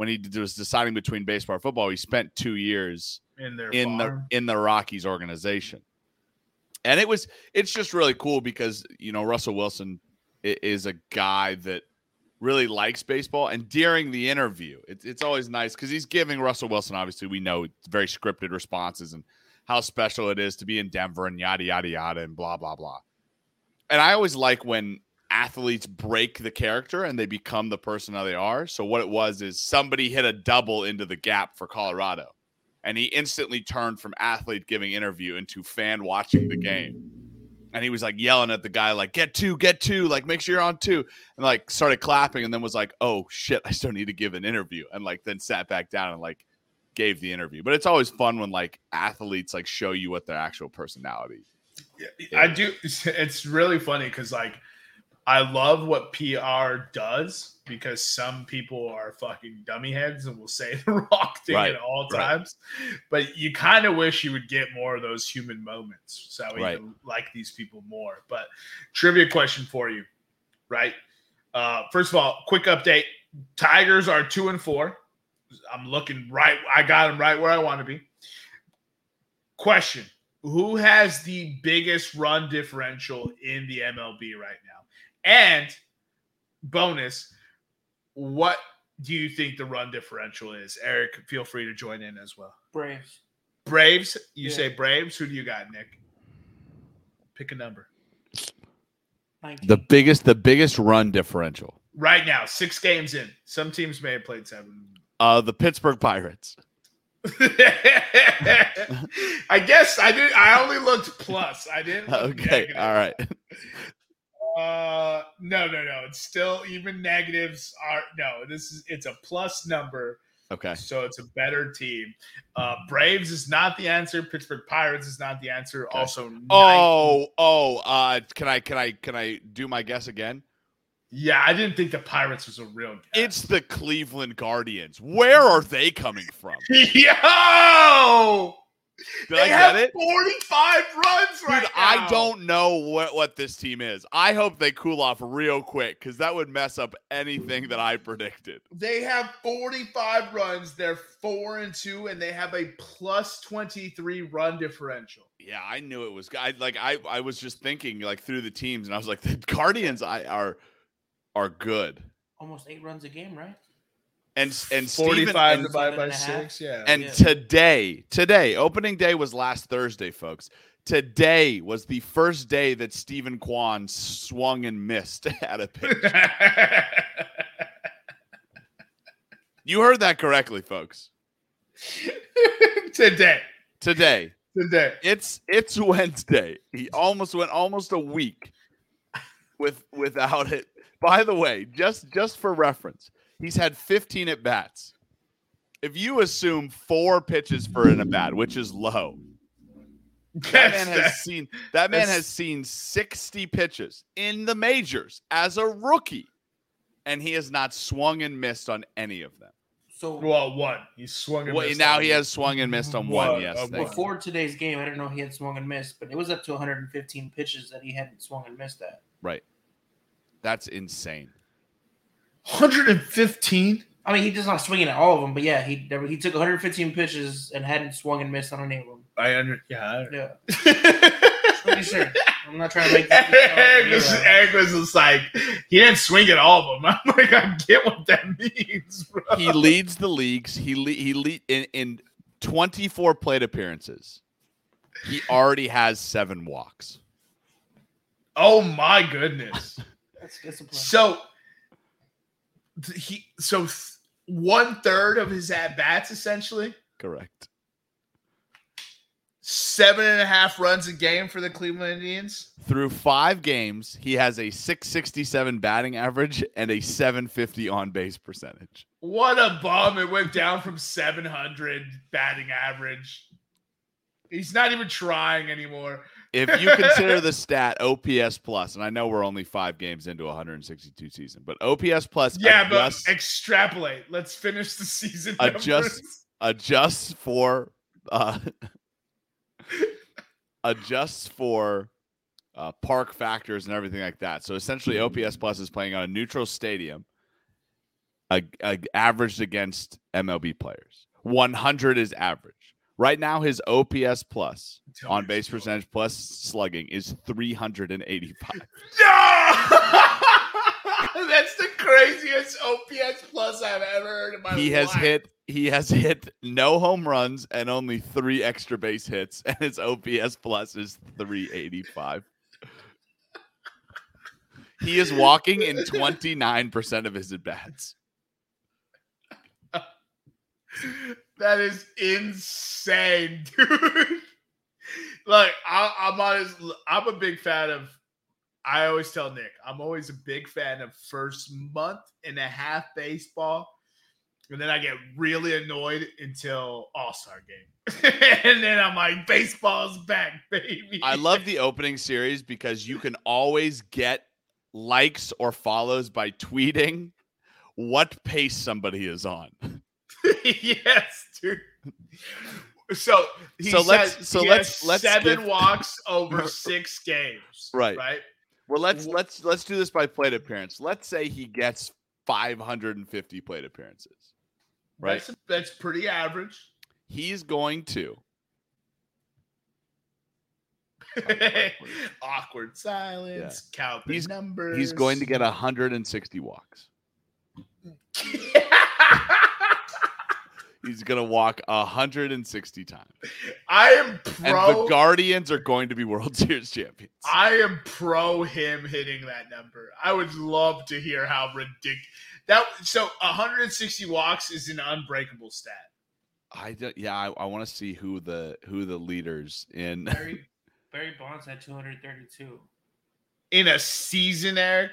when he was deciding between baseball and football. He spent two years In in the in the Rockies organization. And it was it's just really cool because you know Russell Wilson is a guy that really likes baseball and during the interview it's it's always nice cuz he's giving Russell Wilson obviously we know very scripted responses and how special it is to be in Denver and yada yada yada and blah blah blah. And I always like when athletes break the character and they become the person that they are. So what it was is somebody hit a double into the gap for Colorado and he instantly turned from athlete giving interview into fan watching the game. and he was like yelling at the guy like get two get two like make sure you're on two and like started clapping and then was like oh shit i still need to give an interview and like then sat back down and like gave the interview but it's always fun when like athletes like show you what their actual personality Yeah, I do. It's really funny because like I love what PR does because some people are fucking dummy heads and will say the wrong thing Right, at all right. times. But you kind of wish you would get more of those human moments so we Right. like these people more. But trivia question for you, right? Uh, first of all, quick update: Tigers are two and four. I'm looking right. I got them right where I want to be. Question: Who has the biggest run differential in the MLB right now? And bonus: What do you think the run differential is? Eric, feel free to join in as well. Braves. Braves. You Yeah. say Braves. Who do you got, Nick? Pick a number. 19. the biggest the biggest run differential Right now, six games in. Some teams may have played seven. uh the pittsburgh pirates I guess I did. I only looked plus. I didn't. look okay negative. all right Uh, no, no, no. It's still even negatives are no. This is it's a plus number, okay so it's a better team. Uh, Braves is not the answer. Pittsburgh Pirates is not the answer. Okay. Also, oh uh can i can i can i do my guess again yeah, I didn't think the Pirates was a real. guess. it's the cleveland guardians where are they coming from yo. Did they i have get it 45 runs right Dude, now. I don't know what, what this team is. I hope they cool off real quick because that would mess up anything that I predicted. They have 45 runs. They're four and two, and they have a plus 23 run differential. Yeah, I knew it was. I like. I I was just thinking like through the teams, and I was like, the Guardians, I are are good. Almost eight runs a game, right? And and Steven, 45 and, divided by Seven and a half. six. Yeah. and Yeah. today, today, opening day was last Thursday, folks. Today was the first day that Steven Kwan swung and missed at a pitch. you heard that correctly, folks. Today. Today, Today. it's it's Wednesday. He almost went almost a week with without it. By the way, just just for reference, he's had 15 at bats. If you assume four pitches for an at bat, which is low, that man has seen that man has seen 60 pitches in the majors as a rookie, and he has not swung and missed on any of them. So well, one. He swung and Wait, missed now on he you. has swung and missed on One, one. Yes, uh, before today's game, I didn't know he had swung and missed, but it was up to 115 pitches that he hadn't swung and missed at. right. That's insane. 115. I mean, he does not swinging at all of them, but yeah, he he took 115 pitches and hadn't swung and missed on any of them. I under yeah. Yeah, I pretty sure. I'm not trying to make this Eric, was, Eric was just like, he didn't swing at all of them. I'm like, I get what that means, bro. he leads the leagues. He le- he lead in, in 24 plate appearances. He already has seven walks. oh my goodness. That's discipline. So th- he so th- one third of his at bats essentially Correct. seven and a half runs a game for the Cleveland Indians. Through five games, he has a 667 batting average and a 750 on base percentage. What a bum! It went down from 700 batting average. He's not even trying anymore. If you consider the stat OPS plus, and I know we're only five games into a 162 season, but OPS plus Yeah, adjusts, but extrapolate. Let's finish the season. Adjust- numbers. adjusts for uh, adjusts for uh, park factors and everything like that. So essentially, OPS plus is playing on a neutral stadium, uh, uh, averaged against MLB players. 100 is average. Right now, his OPS plus on base percentage plus slugging is 385. No! That's the craziest OPS plus I've ever heard in my he has hit he has hit no home runs and only three extra base hits, and his OPS plus is 385. He is walking in 29% of his at bats. That is insane, dude. I I, I'm honest. I'm a big fan of. I always tell Nick, I'm always a big fan of first month and a half baseball, and then I get really annoyed until All Star game, and then I'm like, baseball's back, baby. I love the opening series because you can always get likes or follows by tweeting what pace somebody is on. yes, dude. So he So let's- so let's- let's seven skip- walks over six games. Right. Right. Well, let's let's let's do this by plate appearance. Let's say he gets 550 plate appearances. Right. That's, that's pretty average. He's going to Awkward silence. Count the He's- numbers. he's going to get 160 walks. He's going to walk 160 times. I am And pro. the Guardians are going to be World Series champions. I am pro him hitting that number. I would love to hear how ridiculous that. So 160 walks is an unbreakable stat. I don't, yeah, I, I want to see who the who the leaders in Barry Barry Bonds had 232. in a season, Eric.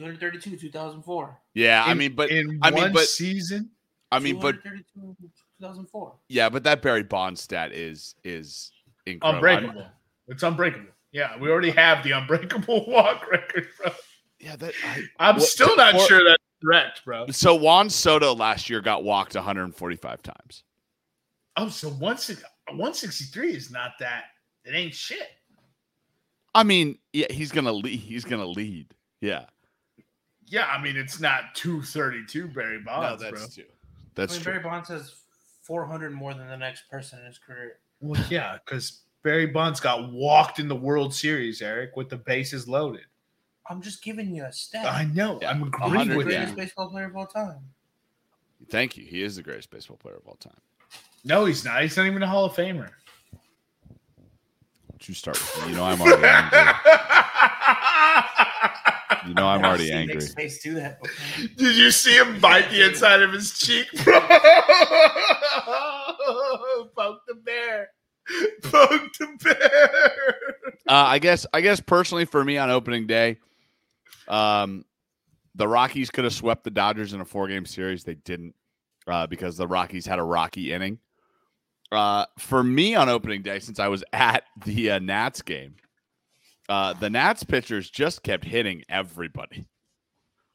232, 2004. Yeah, I mean, but in I mean, one but season, I mean, but 232, 2004. yeah, but that Barry Bonds stat is is incredible. unbreakable. It's unbreakable. Yeah, we already have the unbreakable walk record, bro. Yeah, that I, I'm What- still not or- sure that's correct, bro. so Juan Soto last year got walked 145 times. Oh, so 160 163 is not that. It ain't shit. I mean, yeah, he's gonna lead. He's gonna lead. Yeah, Yeah, I mean it's not 232 Barry Bonds, No, bro. true. That's I mean, true. Barry Bonds has 400 more than the next person in his career. Well, yeah, because Barry Bonds got walked in the World Series, Eric, with the bases loaded. I'm just giving you a stat. I know. Yeah, I'm agreeing 100 with greatest you. baseball player of all time. Thank you. He is the greatest baseball player of all time. No, he's not. He's not even a Hall of Famer. Don't you start with me. You know I'm already angry. You know I'm already angry. Nick's do that. Did you see him bite the inside of his cheek, bro? Poke the bear. Poke the bear. Uh, I guess. I guess personally for me on opening day, um, the Rockies could have swept the Dodgers in a four-game series. They didn't uh, because the Rockies had a rocky inning. Uh, for me on opening day, since I was at the uh, Nats game, uh, the Nats pitchers just kept hitting everybody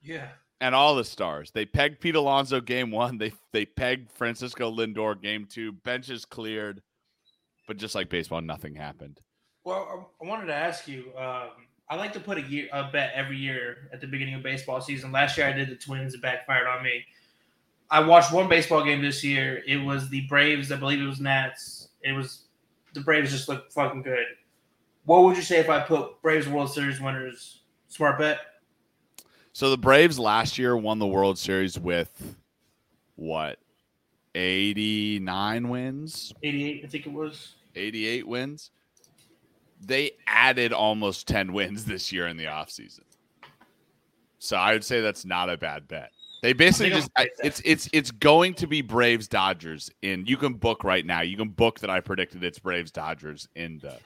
Yeah. and all the stars. They pegged Pete Alonso game one. They they pegged Francisco Lindor game two. Benches cleared, but just like baseball, nothing happened. Well, I wanted to ask you. Um, I like to put a year a bet every year at the beginning of baseball season. Last year I did the Twins. It backfired on me. I watched one baseball game this year. It was the Braves. I believe it was Nats. It was the Braves just looked fucking good. What would you say if I put Braves World Series winners? Smart bet. So the Braves last year won the World Series with what? 89 wins, 88, I think it was. 88 wins. They added almost 10 wins this year in the offseason. So I would say that's not a bad bet. They basically just I'll I, take that. it's it's it's going to be Braves Dodgers in you can book right now. You can book that I predicted it's Braves Dodgers in the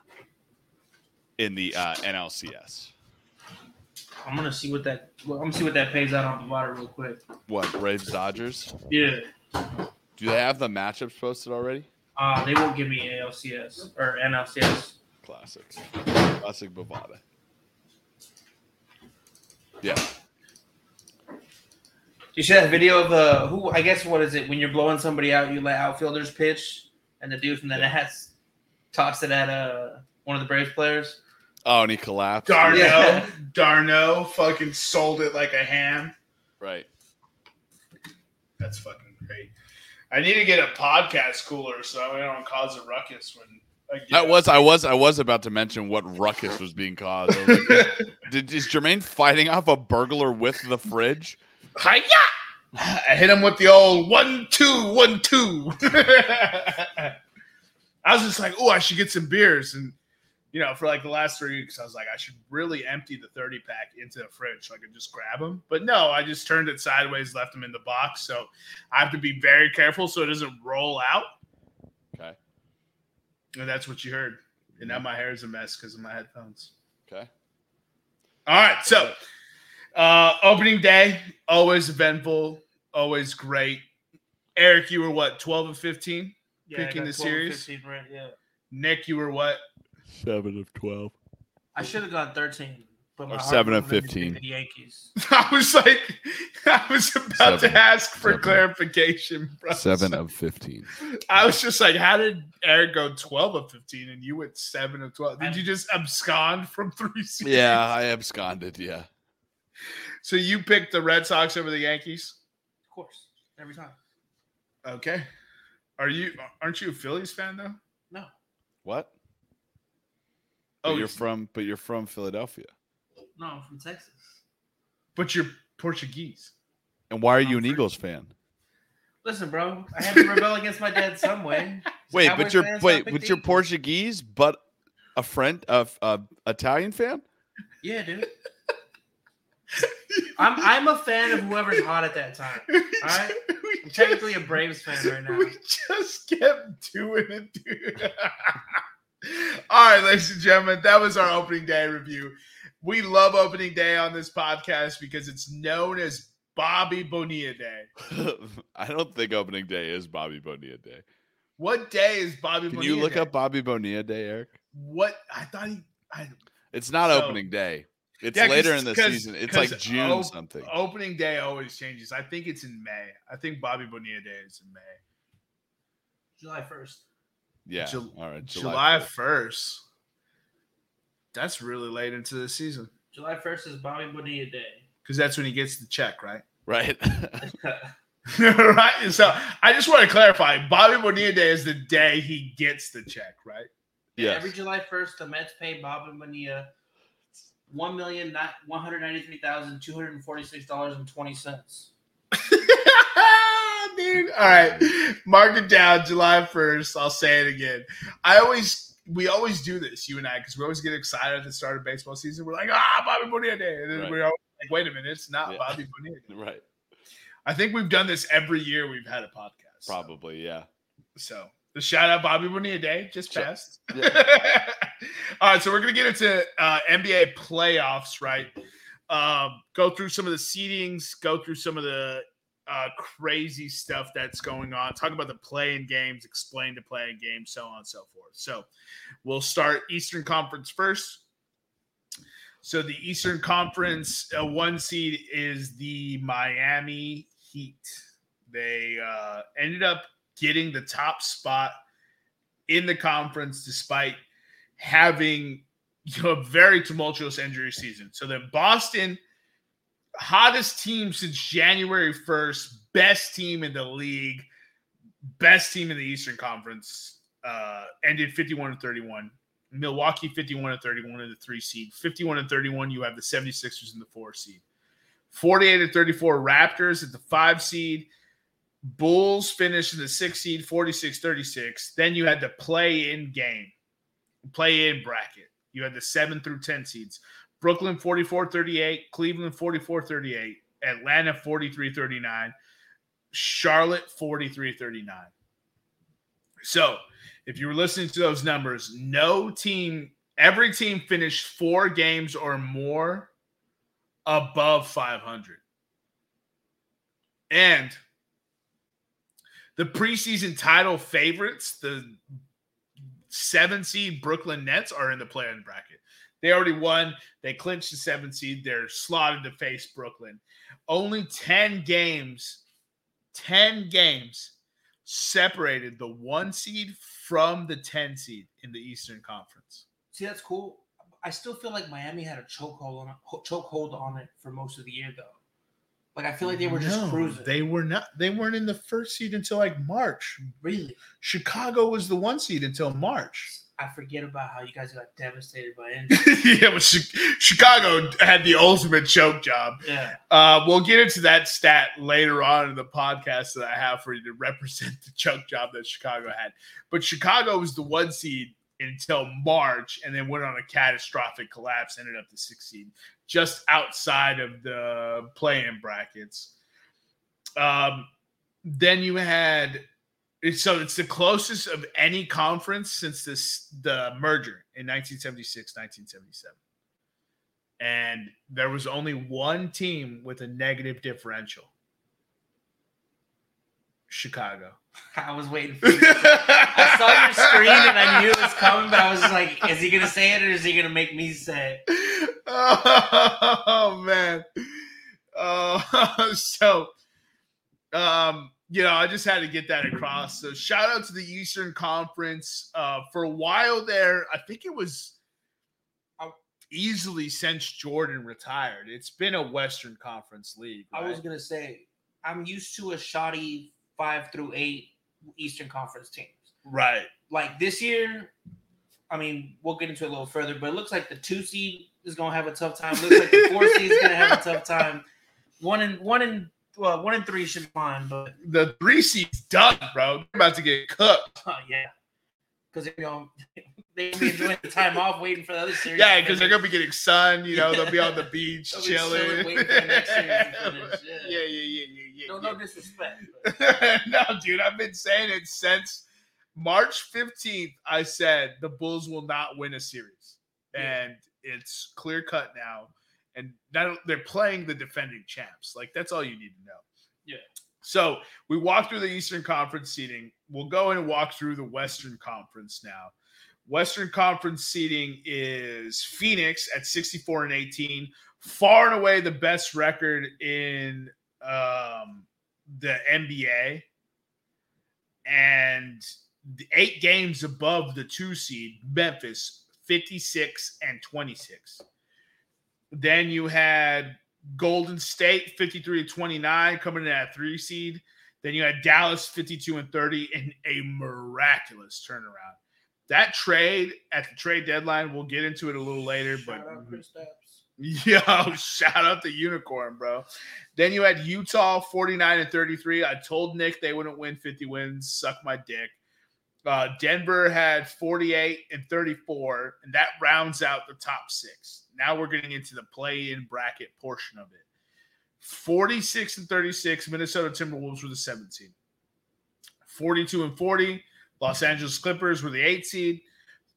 in the uh, NLCS. I'm gonna see what that. Well, I'm gonna see what that pays out on Bovada real quick. What Braves Dodgers? Yeah. Do they have the matchups posted already? Uh, they won't give me ALCS or NLCS. Classic. Classic Bovada. Yeah. You see that video of the who? I guess what is it? When you're blowing somebody out, you let outfielders pitch, and the dude from the Nats tossed it at uh, one of the Braves players. Oh, and he collapsed. d'Arnaud, Yeah. d'Arnaud fucking sold it like a ham. Right. That's fucking great. I need to get a podcast cooler so I don't cause a ruckus when I That was I was I was about to mention what ruckus was being caused. Was like, Did is Jermaine fighting off a burglar with the fridge? Hiya! I hit him with the old one two one two. I was just like, oh, I should get some beers, and you know, for like the last three weeks, I was like, I should really empty the thirty pack into the fridge so I could just grab them. But no, I just turned it sideways, left them in the box. So I have to be very careful so it doesn't roll out. Okay. And that's what you heard. And now my hair is a mess because of my headphones. Okay. All right. So, uh, opening day, always eventful, always great. Eric, you were what, 12 and 15? Yeah, I Picking got the 12 or series? 15 right, yeah. Nick, you were what? Seven of twelve. I should have gone 13. But my Or seven of wanted me to 15. The Yankees. I was like, I was about Seven. to ask for Seven. clarification, bro. Seven of fifteen. I was just like, how did Eric go 12 of 15 and you went 7 of 12? Did you just abscond from three series? Yeah, I absconded. Yeah. So you picked the Red Sox over the Yankees? Of course. Every time. Okay. Are you aren't you a Phillies fan though? No. What? Oh, Oh, you're from, but you're from Philadelphia. No, I'm from Texas. But you're Portuguese. And why are you I'm an from- Eagles fan? Listen, bro, I had to rebel against my dad some way. Wait, but you're fan, so I wait, but you're Portuguese, but a friend of uh, Italian fan. Yeah, dude. I'm I'm a fan of whoever's hot at that time. right. We I'm technically a Braves fan right now. We just kept doing it, dude. All right, ladies and gentlemen, that was our opening day review. We love opening day on this podcast because it's known as Bobby Bonilla Day. I don't think opening day is Bobby Bonilla Day. What day is Bobby Can Bonilla you look Day? up Bobby Bonilla Day, Eric? what I thought he I, It's not So- opening day. It's Yeah, 'cause- later in the season. It's like June op- something. opening day always changes. I think it's in May. I think Bobby Bonilla Day is in May. July 1st. Yeah. Jul- All right. July 1st. first. That's really late into the season July 1st is Bobby Bonilla Day. because that's when he gets the check, right? Right. right. So I just want to clarify: Bobby Bonilla Day is the day he gets the check, right? yes. Every July 1st, the Mets pay Bobby Bonilla one million one hundred ninety three thousand two hundred forty six dollars and twenty cents. Dude, all right, mark it down. July first. I'll say it again. I always, we always do this, you and I, because we always get excited at the start of baseball season. We're like, ah, Bobby Bonilla Day, and then Right. we're always like, wait a minute, it's not Yeah. Bobby Bonilla Day. Right. I think we've done this every year we've had a podcast. Probably. Yeah. So the shout out Bobby Bonilla Day just Sure. passed. Yeah. All right, so we're gonna get into uh, NBA playoffs, right? Um, go through some of the seedings, go through some of the uh, crazy stuff that's going on. Talk about the playing games, explain the playing games, so on and so forth. So we'll start Eastern Conference first. So the Eastern Conference uh, one seed is the Miami Heat. They uh, ended up getting the top spot in the conference despite having you know, a very tumultuous injury season. So the Boston hottest team since January 1st, best team in the league, best team in the Eastern Conference, uh, ended 51 and 31. Milwaukee 51 and 31 in the three seed. 51 and 31, you have the 76ers in the four seed. 48 and 34 Raptors at the five seed. Bulls finished in the six seed, 46 36. Then you had the play in game, play in bracket. You had the seven through 10 seeds. Brooklyn 44 38, Cleveland 44 38, Atlanta 43 39, Charlotte 43 39. So if you were listening to those numbers, no team, every team finished four games or more above 500. And the preseason title favorites, the seven seed Brooklyn Nets, are in the play in bracket. They already won. They clinched the seven seed. They're slotted to face Brooklyn. Only 10 games, 10 games separated the one seed from the 10 seed in the Eastern Conference. See, that's cool. I still feel like Miami had a chokehold on it, chokehold on it for most of the year, though. Like I feel like they were just No, cruising. They were not. They weren't in the first seed until like March. really. Chicago was the one seed until March. I forget about how you guys got devastated by injury. yeah, but Chi- Chicago had the ultimate choke job. yeah. Uh, we'll get into that stat later on in the podcast that I have for you to represent the choke job that Chicago had. But Chicago was the one seed until March and then went on a catastrophic collapse, ended up the sixth seed, just outside of the play in brackets. Um, then you had so it's the closest of any conference since this the merger in 1976, 1977. And there was only one team with a negative differential. Chicago. I was waiting for you. I saw your screen and I knew it was coming, but I was like, is he gonna say it or is he gonna make me say it? Oh man. oh so um you know, I just had to get that across. So shout out to the Eastern Conference. Uh for a while there, I think it was easily since Jordan retired. It's been a Western Conference league. I was gonna say I'm used to a shoddy five through eight Eastern Conference teams. right. Like this year, I mean, we'll get into it a little further, but it looks like the two seed is gonna have a tough time. It looks like the four seed is gonna have a tough time. One and one and well, one and three should be fine, but The three seed's done, bro. They're about to get cooked. uh, yeah, because you know they'll be enjoying the time off, waiting for the other series. Yeah, because they're gonna be getting sun. You know, they'll be on the beach They'll chilling. chilling, for the next series yeah, yeah. yeah, yeah, yeah, yeah. no, yeah. no disrespect. but- no, dude, I've been saying it since March 15th. I said the Bulls will not win a series, Yeah. and it's clear cut now. And that they're playing the defending champs. Like that's all you need to know. Yeah. So we walked through the Eastern Conference seating. We'll go in and walk through the Western Conference now. Western Conference seating is Phoenix at 64 and 18, far and away the best record in um, the NBA, and eight games above the two seed Memphis, 56 and 26. Then you had Golden State, 53 to 29, coming in at three seed. Then you had Dallas, 52 and 30, in a miraculous turnaround. That trade at the trade deadline, we'll get into it a little later, but Shout out Yo, shout out the unicorn, bro. Then you had Utah 49 and 33. I told Nick they wouldn't win 50 wins. Suck my dick. Uh, Denver had 48 and 34, and that rounds out the top six. Now we're getting into the play in bracket portion of it. 46 and 36, Minnesota Timberwolves were the 17. 42 and 40, Los Angeles Clippers were the eight seed.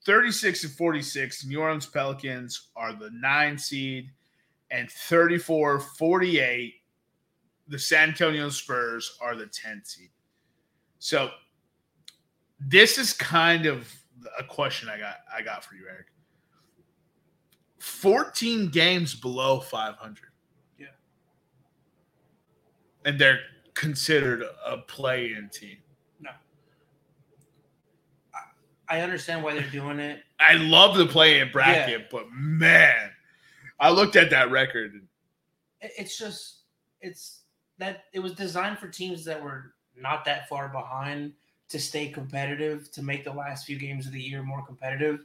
36 and 46, New Orleans Pelicans are the nine seed, and 34 48, the San Antonio Spurs are the 10 seed. So this is kind of a question I got I got for you, Eric. 14 games below 500. Yeah. And they're considered a play-in team. No. I understand why they're doing it. I love the play-in bracket, but man, I looked at that record. It's just it's that it was designed for teams that were not that far behind to stay competitive to make the last few games of the year more competitive.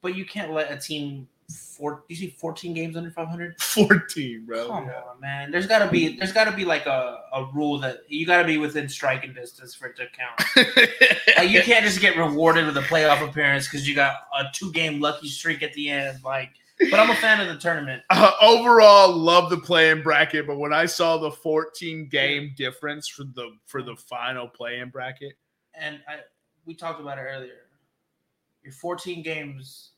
But you can't let a team four you see 14 games under 500 14, bro. Come on, man. There's gotta be there's gotta be like a, a rule that you gotta be within striking distance for it to count. Like you can't just get rewarded with a playoff appearance because you got a two game lucky streak at the end. Like, but I'm a fan of the tournament. Uh, overall, love the play-in bracket, but when I saw the 14 game difference for the for the final play-in bracket, And I we talked about it earlier. You're 14 games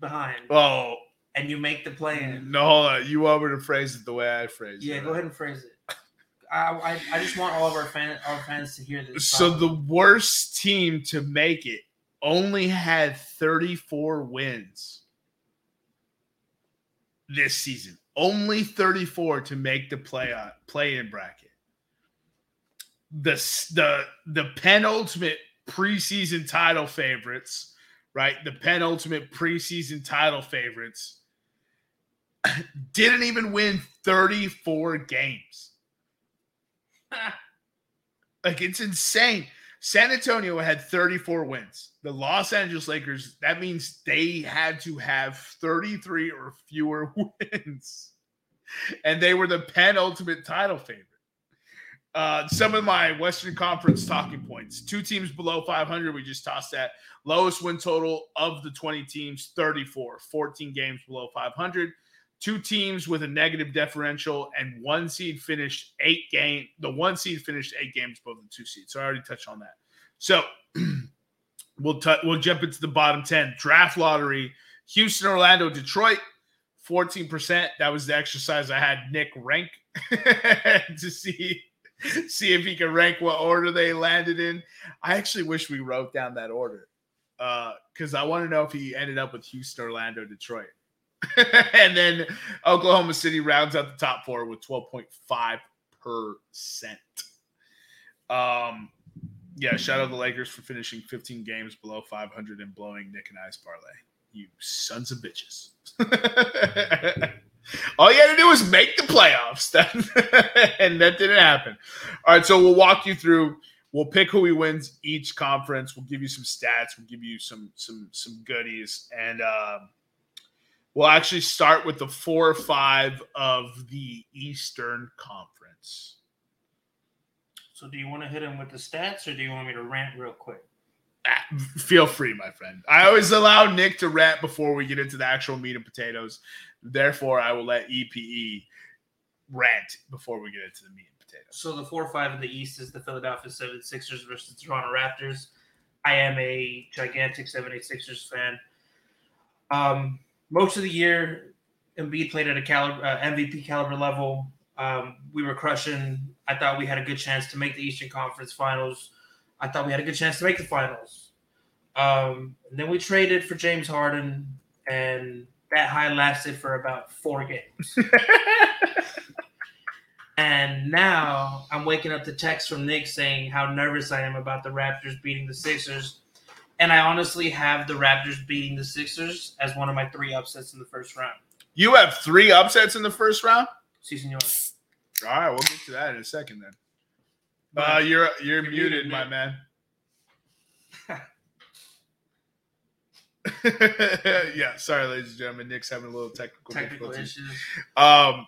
behind, oh and you make the play in. no, hold on. you want me to phrase it the way I phrased it? Yeah, go ahead and phrase it. I, I, I just want all of our fan our fans to hear this. So the worst team to make it only had 34 wins this season. Only 34 to make the play uh, play in bracket. The the the penultimate preseason title favorites, right? The penultimate preseason title favorites didn't even win 34 games. Like it's insane. San Antonio had 34 wins. The Los Angeles Lakers, that means they had to have 33 or fewer wins. And they were the penultimate title favorite. Uh, some of my Western Conference talking points. Two teams below 500. We just tossed that. Lowest win total of the 20 teams, 34. 14 games below 500. two teams with a negative differential, and one seed finished eight game. The one seed finished eight games above the two seed. So I already touched on that. So we'll t- we'll jump into the bottom ten draft lottery. Houston, Orlando, Detroit, fourteen percent. That was the exercise I had Nick rank to see see if he can rank what order they landed in. I actually wish we wrote down that order because uh, I want to know if he ended up with Houston, Orlando, Detroit. and then Oklahoma City rounds out the top four with 12.5%. Um, yeah, shout out the Lakers for finishing 15 games below 500 and blowing Nick and I's parlay. You sons of bitches. All you had to do was make the playoffs, and that didn't happen. All right, so we'll walk you through. We'll pick who he wins each conference. We'll give you some stats. We'll give you some some some goodies, and um, We'll actually start with the four or five of the Eastern Conference. So, do you want to hit him with the stats, or do you want me to rant real quick? Ah, feel free, my friend. I always allow Nick to rant before we get into the actual meat and potatoes. Therefore, I will let EPE rant before we get into the meat and potatoes. So, the four five in the East is the Philadelphia 76ers versus the Toronto Raptors. I am a gigantic 76ers fan. Um, most of the year, Embiid played at a caliber, uh, MVP caliber level. Um, we were crushing. I thought we had a good chance to make the Eastern Conference Finals. I thought we had a good chance to make the finals. Um, then we traded for James Harden, and that high lasted for about four games. and now I'm waking up to text from Nick saying how nervous I am about the Raptors beating the Sixers and I honestly have the Raptors beating the Sixers as one of my three upsets in the first round. You have three upsets in the first round? Season yours. All right, we'll get to that in a second then. Uh, you're you're, you're muted, muted, my man. yeah, sorry, ladies and gentlemen. Nick's having a little technical, technical issues. Um,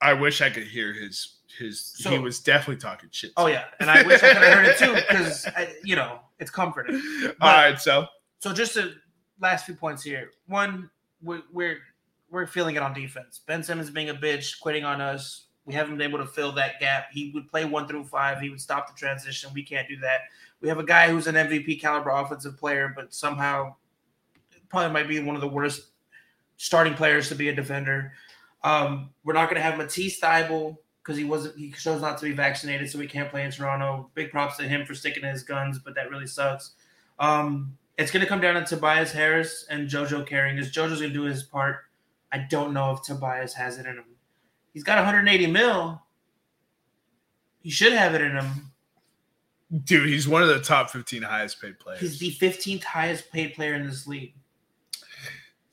I wish I could hear his his. So, he was definitely talking shit. Oh yeah, and I wish I could have heard it too because you know it's comforting. But, All right, so so just the last few points here. One, we're, we're we're feeling it on defense. Ben Simmons being a bitch, quitting on us. We haven't been able to fill that gap. He would play one through five. He would stop the transition. We can't do that. We have a guy who's an MVP caliber offensive player, but somehow probably might be one of the worst starting players to be a defender. Um, we're not going to have Matisse Thybulle because he wasn't he chose not to be vaccinated, so he can't play in Toronto. Big props to him for sticking to his guns, but that really sucks. Um, it's gonna come down to Tobias Harris and JoJo Carrying. Is JoJo's gonna do his part? I don't know if Tobias has it in him. He's got 180 mil. He should have it in him. Dude, he's one of the top 15 highest paid players. He's the 15th highest paid player in this league.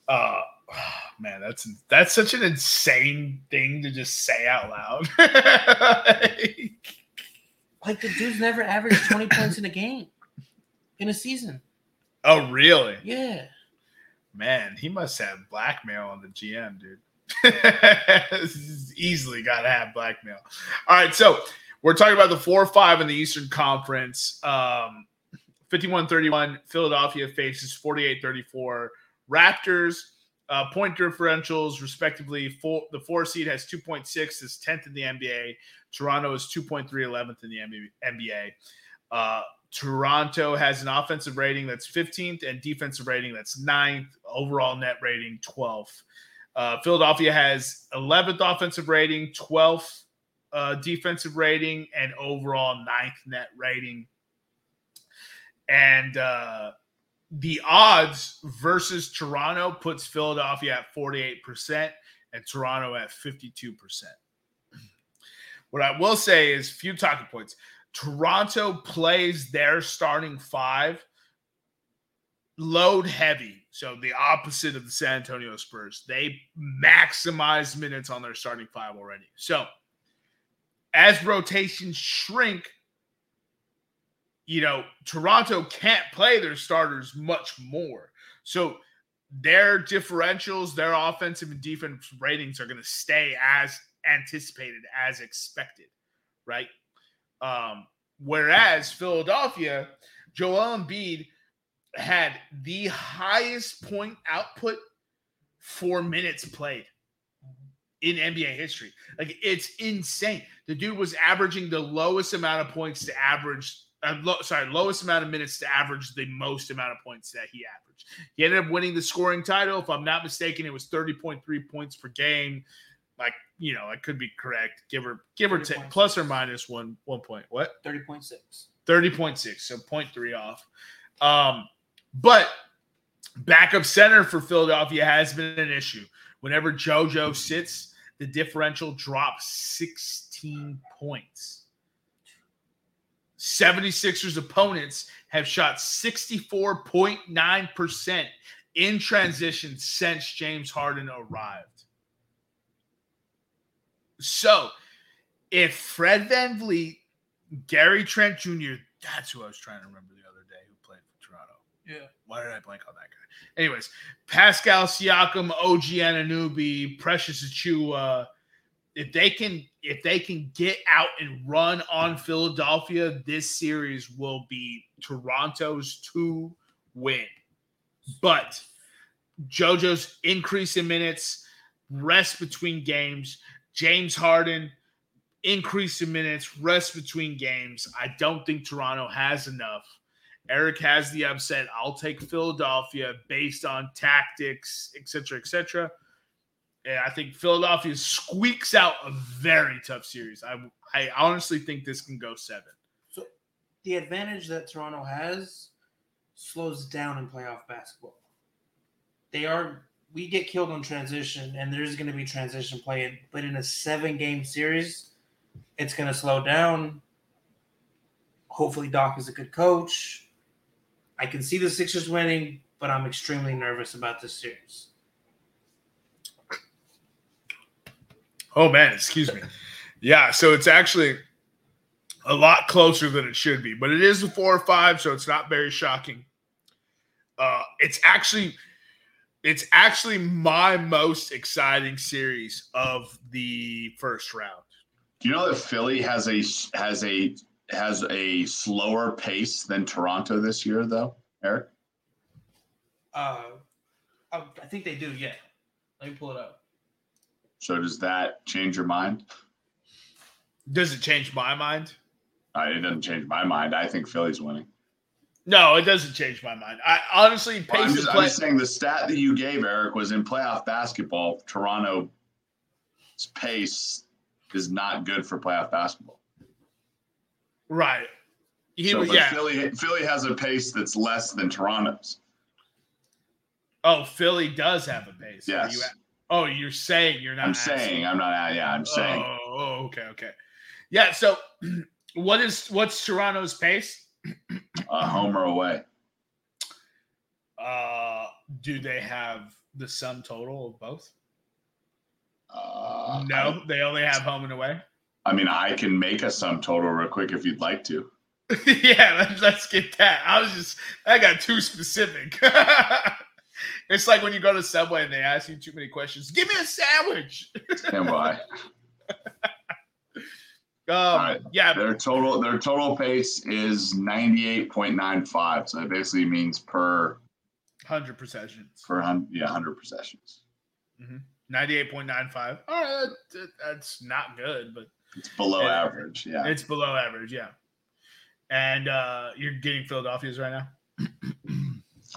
Uh man, that's that's such an insane thing to just say out loud. like the dude's never averaged 20 points in a game in a season. Oh, really? Yeah. Man, he must have blackmail on the GM, dude. Easily got to have blackmail. All right, so we're talking about the four or five in the Eastern Conference. Um, 51 31, Philadelphia faces 48 34. Raptors uh, point differentials, respectively, four, the four seed has 2.6, is 10th in the NBA. Toronto is 2.3, 11th in the NBA. Uh, Toronto has an offensive rating that's 15th and defensive rating that's 9th, overall net rating 12th. Uh, Philadelphia has 11th offensive rating, 12th uh, defensive rating, and overall 9th net rating. And uh, the odds versus Toronto puts Philadelphia at 48% and Toronto at 52%. What I will say is few talking points. Toronto plays their starting five load heavy. So the opposite of the San Antonio Spurs. They maximize minutes on their starting five already. So as rotations shrink, you know, Toronto can't play their starters much more. So their differentials, their offensive and defensive ratings are going to stay as anticipated, as expected, right? Um, whereas Philadelphia, Joel Embiid had the highest point output for minutes played in NBA history. Like it's insane. The dude was averaging the lowest amount of points to average. Uh, sorry, lowest amount of minutes to average the most amount of points that he averaged. He ended up winning the scoring title. If I'm not mistaken, it was 30.3 points per game. Like you know, I could be correct. Give or give or take, plus or minus one one point. What? Thirty point six. 30.6, so 0.3 off. Um, but backup center for Philadelphia has been an issue. Whenever JoJo sits, the differential drops 16 points. 76ers opponents have shot 64.9% in transition since James Harden arrived. So, if Fred VanVleet Gary Trent Jr. That's who I was trying to remember the other day who played for Toronto. Yeah. Why did I blank on that guy? Anyways, Pascal Siakam, OG Anunoby, Precious Achiuwa. If they can, if they can get out and run on Philadelphia, this series will be Toronto's two win. But JoJo's increase in minutes, rest between games, James Harden, increase in minutes, rest between games. I don't think Toronto has enough. Eric has the upset. I'll take Philadelphia based on tactics, et cetera, et cetera. And I think Philadelphia squeaks out a very tough series. I I honestly think this can go seven. So The advantage that Toronto has slows down in playoff basketball. They are we get killed on transition, and there's going to be transition play. But in a seven game series, it's going to slow down. Hopefully, Doc is a good coach. I can see the Sixers winning, but I'm extremely nervous about this series. Oh man, excuse me. Yeah, so it's actually a lot closer than it should be, but it is a four or five, so it's not very shocking. Uh, it's actually it's actually my most exciting series of the first round. Do you know that Philly has a has a has a slower pace than Toronto this year, though, Eric? Uh, I, I think they do. Yeah, let me pull it up. So does that change your mind? Does it change my mind? Uh, it doesn't change my mind. I think Philly's winning. No, it doesn't change my mind. I honestly Well, I'm, pace just, of I'm just saying the stat that you gave, Eric, was in playoff basketball. Toronto's pace is not good for playoff basketball. Right. He so, was yeah. Philly Philly has a pace that's less than Toronto's. Oh, Philly does have a pace. Yes. Oh, you're saying you're not. I'm asking. saying I'm not. Yeah, I'm saying. Oh, oh, okay, okay. Yeah. So, what is what's Toronto's pace? A homer away. Uh, do they have the sum total of both? Uh, no, they only have home and away. I mean, I can make a sum total real quick if you'd like to. yeah, let's, let's get that. I was just I got too specific. it's like when you go to Subway and they ask you too many questions. Give me a sandwich. And why? Um, right. yeah, Their total their total pace is 98.95. So it basically means per hundred possessions. per hundred, yeah 100 possessions. Ninety-eight point nine five. All right, that- that's not good, but It's below Yeah. average. Yeah. it's below average. Yeah. And uh, you're getting Philadelphia's right now.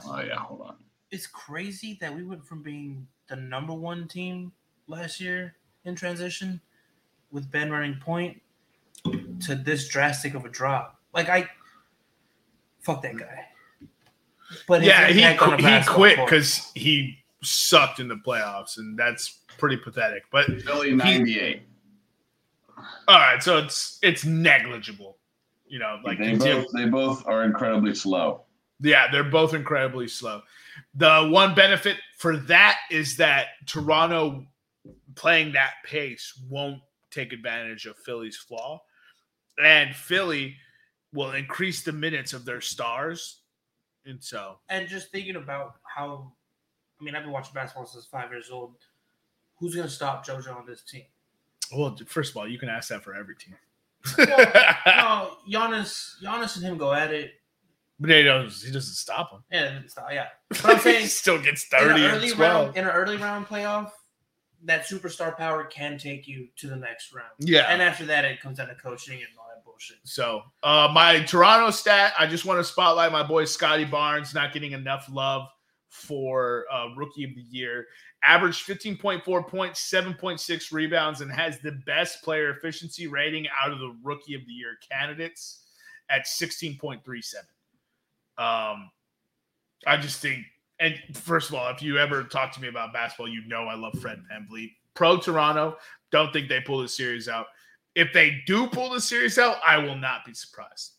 Oh yeah. Hold on. It's crazy that we went from being the number one team last year in transition with Ben running point to this drastic of a drop. Like I fuck that guy. But yeah, he qu- he quit because he sucked in the playoffs, and that's pretty pathetic. But Philly 98. all right, so it's it's negligible. You know, like they you do- both they both are incredibly slow. Yeah, they're both incredibly slow. The one benefit for that is that Toronto playing that pace won't take advantage of Philly's flaw. And Philly will increase the minutes of their stars. And so, and just thinking about how I mean, I've been watching basketball since five years old. Who's gonna stop JoJo on this team? well, first of all, you can ask that for every team. no, Giannis, Giannis and him go at it. But he doesn't, he doesn't stop him. Yeah, not, yeah. But I'm saying he still gets in 30 an early round in an early round playoff, that superstar power can take you to the next round. Yeah. And after that, it comes down to coaching and all that bullshit. So, uh, my Toronto stat, I just want to spotlight my boy Scottie Barnes not getting enough love for uh, rookie of the year. Averaged 15.4 points, 7.6 rebounds, and has the best player efficiency rating out of the rookie of the year candidates at 16.37. Um, I just think, and first of all, if you ever talk to me about basketball, you know I love Fred VanVleet. Pro Toronto, don't think they pull the series out. If they do pull the series out, I will not be surprised.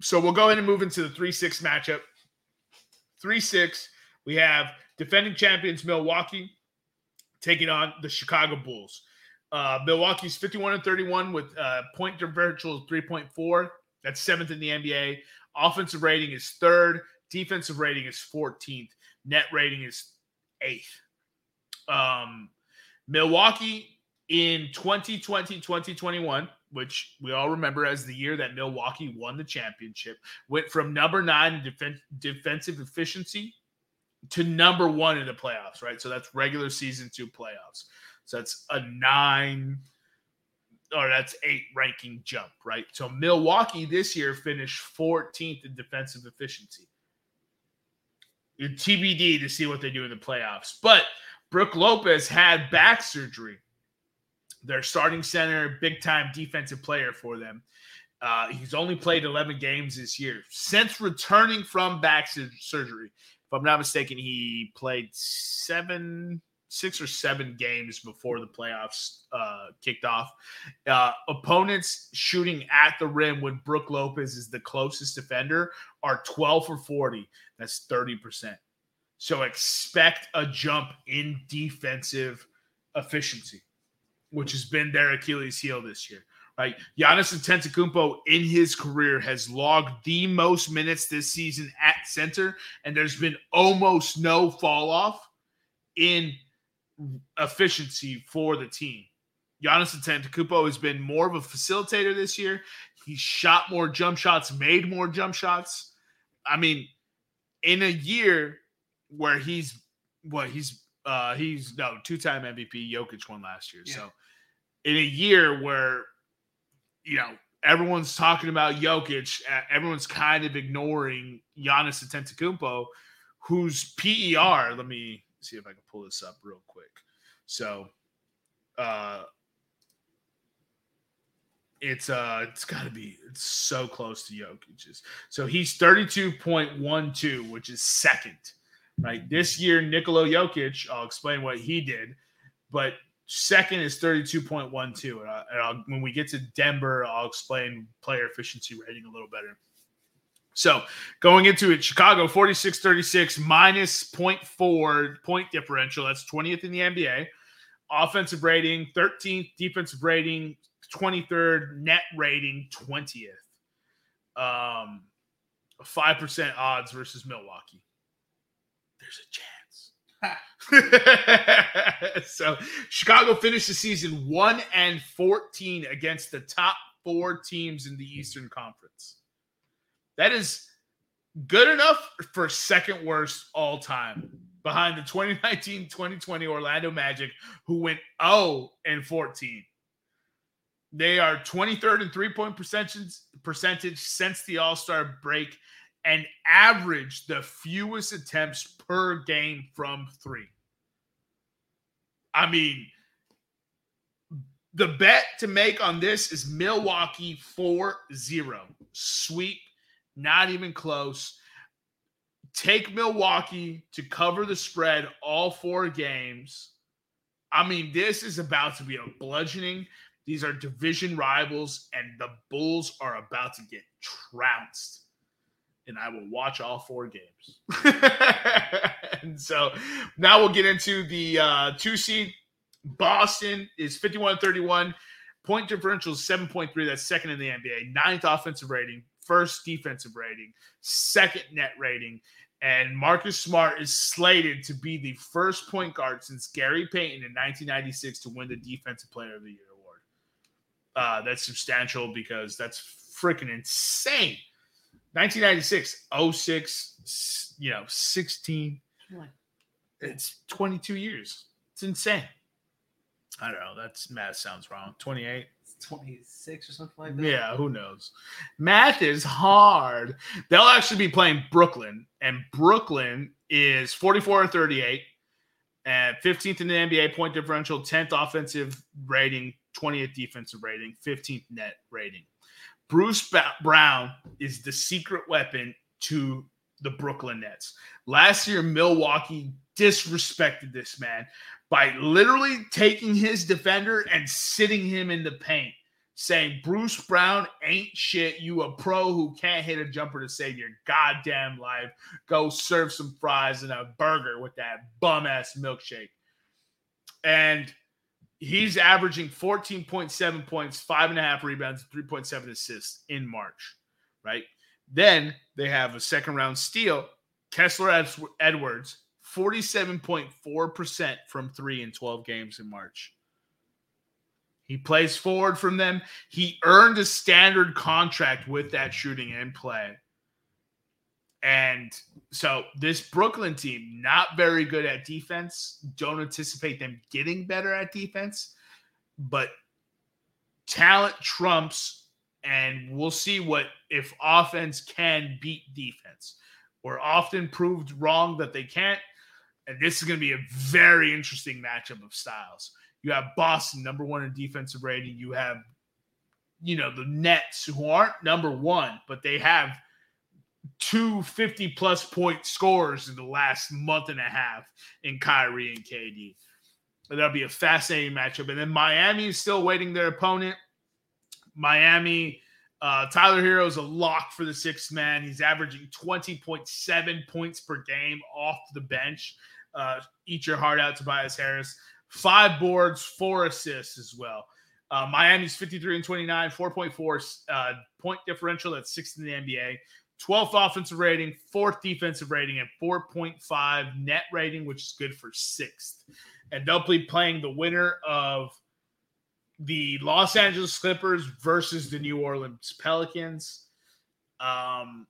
So we'll go ahead and move into the 3 6 matchup. 3 6, we have defending champions Milwaukee taking on the Chicago Bulls. Uh, Milwaukee's 51 and 31 with uh, point differential of 3.4. That's seventh in the NBA. Offensive rating is third. Defensive rating is 14th. Net rating is eighth. Um, Milwaukee in 2020 2021, which we all remember as the year that Milwaukee won the championship, went from number nine in defen- defensive efficiency to number one in the playoffs, right? So that's regular season to playoffs. So that's a nine or that's eight ranking jump, right? So Milwaukee this year finished 14th in defensive efficiency. TBD to see what they do in the playoffs. But Brook Lopez had back surgery. Their starting center, big time defensive player for them. Uh, he's only played 11 games this year. Since returning from back sur- surgery, if I'm not mistaken, he played seven, six or seven games before the playoffs uh, kicked off. Uh, opponents shooting at the rim when Brook Lopez is the closest defender are 12 for 40. That's 30%. So expect a jump in defensive efficiency, which has been their Achilles heel this year. Right, Giannis Antetokounmpo in his career has logged the most minutes this season at center, and there's been almost no fall off in efficiency for the team. Giannis Antetokounmpo has been more of a facilitator this year. He shot more jump shots, made more jump shots. I mean, in a year where he's what he's uh he's no two-time MVP, Jokic won last year. Yeah. So in a year where you know everyone's talking about Jokic, everyone's kind of ignoring Giannis Antetokounmpo, whose PER. Let me see if I can pull this up real quick. So, uh, it's uh, it's got to be it's so close to Jokic's. So he's thirty two point one two, which is second. Right this year, Nikola Jokic. I'll explain what he did, but second is 32.12 and, I, and I'll, when we get to denver i'll explain player efficiency rating a little better so going into it chicago 46-36 minus 0.4 point differential. That's 20th in the nba offensive rating 13th defensive rating 23rd net rating 20th um 5% odds versus milwaukee. There's a chance. So Chicago finished the season 1 and 14 against the top 4 teams in the Eastern Conference. That is good enough for second worst all time behind the 2019-2020 Orlando Magic who went 0 and 14. They are 23rd in three-point percentage percentage since the All-Star break and average the fewest attempts per game from three. I mean, the bet to make on this is Milwaukee 4 0. Sweep, not even close. Take Milwaukee to cover the spread all four games. I mean, this is about to be a bludgeoning. These are division rivals, and the Bulls are about to get trounced and I will watch all four games. and so now we'll get into the uh, two seed. Boston is 51 31. Point differential is 7.3. That's second in the NBA. Ninth offensive rating, first defensive rating, second net rating. And Marcus Smart is slated to be the first point guard since Gary Payton in 1996 to win the Defensive Player of the Year award. Uh, that's substantial because that's freaking insane. 1996, 06, you know, 16. It's 22 years. It's insane. I don't know. That's math sounds wrong. 28. It's 26 or something like that. Yeah, who knows? Math is hard. They'll actually be playing Brooklyn, and Brooklyn is 44 and 38, and 15th in the NBA point differential, 10th offensive rating, 20th defensive rating, 15th net rating. Bruce ba- Brown is the secret weapon to the Brooklyn Nets. Last year, Milwaukee disrespected this man by literally taking his defender and sitting him in the paint, saying, Bruce Brown ain't shit. You a pro who can't hit a jumper to save your goddamn life. Go serve some fries and a burger with that bum ass milkshake. And he's averaging 14.7 points, five and a half rebounds, 3.7 assists in March, right? Then they have a second round steal, Kessler Edwards, 47.4% from three in 12 games in March. He plays forward from them. He earned a standard contract with that shooting and play. And so this Brooklyn team, not very good at defense. Don't anticipate them getting better at defense, but talent trumps, and we'll see what if offense can beat defense. We're often proved wrong that they can't. And this is going to be a very interesting matchup of styles. You have Boston, number one in defensive rating. You have, you know, the Nets, who aren't number one, but they have two 50 plus point scores in the last month and a half in Kyrie and KD. That'll be a fascinating matchup. And then Miami is still waiting their opponent. Miami, uh, Tyler Herro is a lock for the sixth man. He's averaging 20.7 points per game off the bench. Uh, eat your heart out, Tobias Harris. Five boards, four assists as well. Uh, Miami's 53 and 29, 4.4 uh, point differential. That's sixth in the NBA. 12th offensive rating, fourth defensive rating, and 4.5 net rating, which is good for sixth. And they'll be playing the winner of the Los Angeles Clippers versus the New Orleans Pelicans. Um,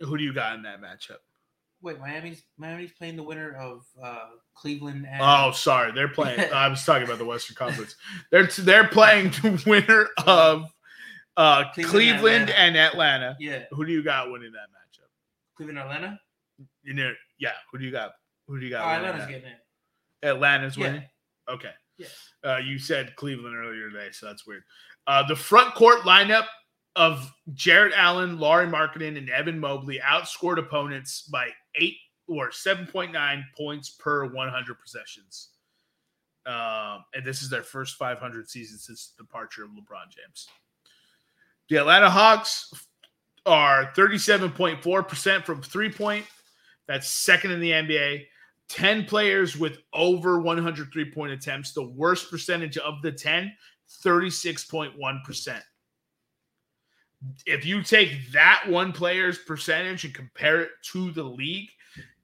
who do you got in that matchup? Wait, Miami's Miami's playing the winner of uh, Cleveland. And- oh, sorry, they're playing. I was talking about the Western Conference. They're they're playing the winner of uh, Cleveland, Cleveland and, Atlanta. and, Atlanta. Yeah. Who do you got winning that matchup? Cleveland, Atlanta. You know, yeah. Who do you got? Who do you got? Oh, Atlanta's getting it. Atlanta's yeah. winning. Okay. Yeah. Uh, you said Cleveland earlier today, so that's weird. Uh, the front court lineup of Jarrett Allen, Lauri Markkanen, and Evan Mobley outscored opponents by eight or 7.9 points per 100 possessions. Um, and this is their first 500 season since the departure of LeBron James. The Atlanta Hawks are 37.4% from three point. That's second in the NBA. 10 players with over 103 point attempts. The worst percentage of the 10, 36.1%. If you take that one player's percentage and compare it to the league,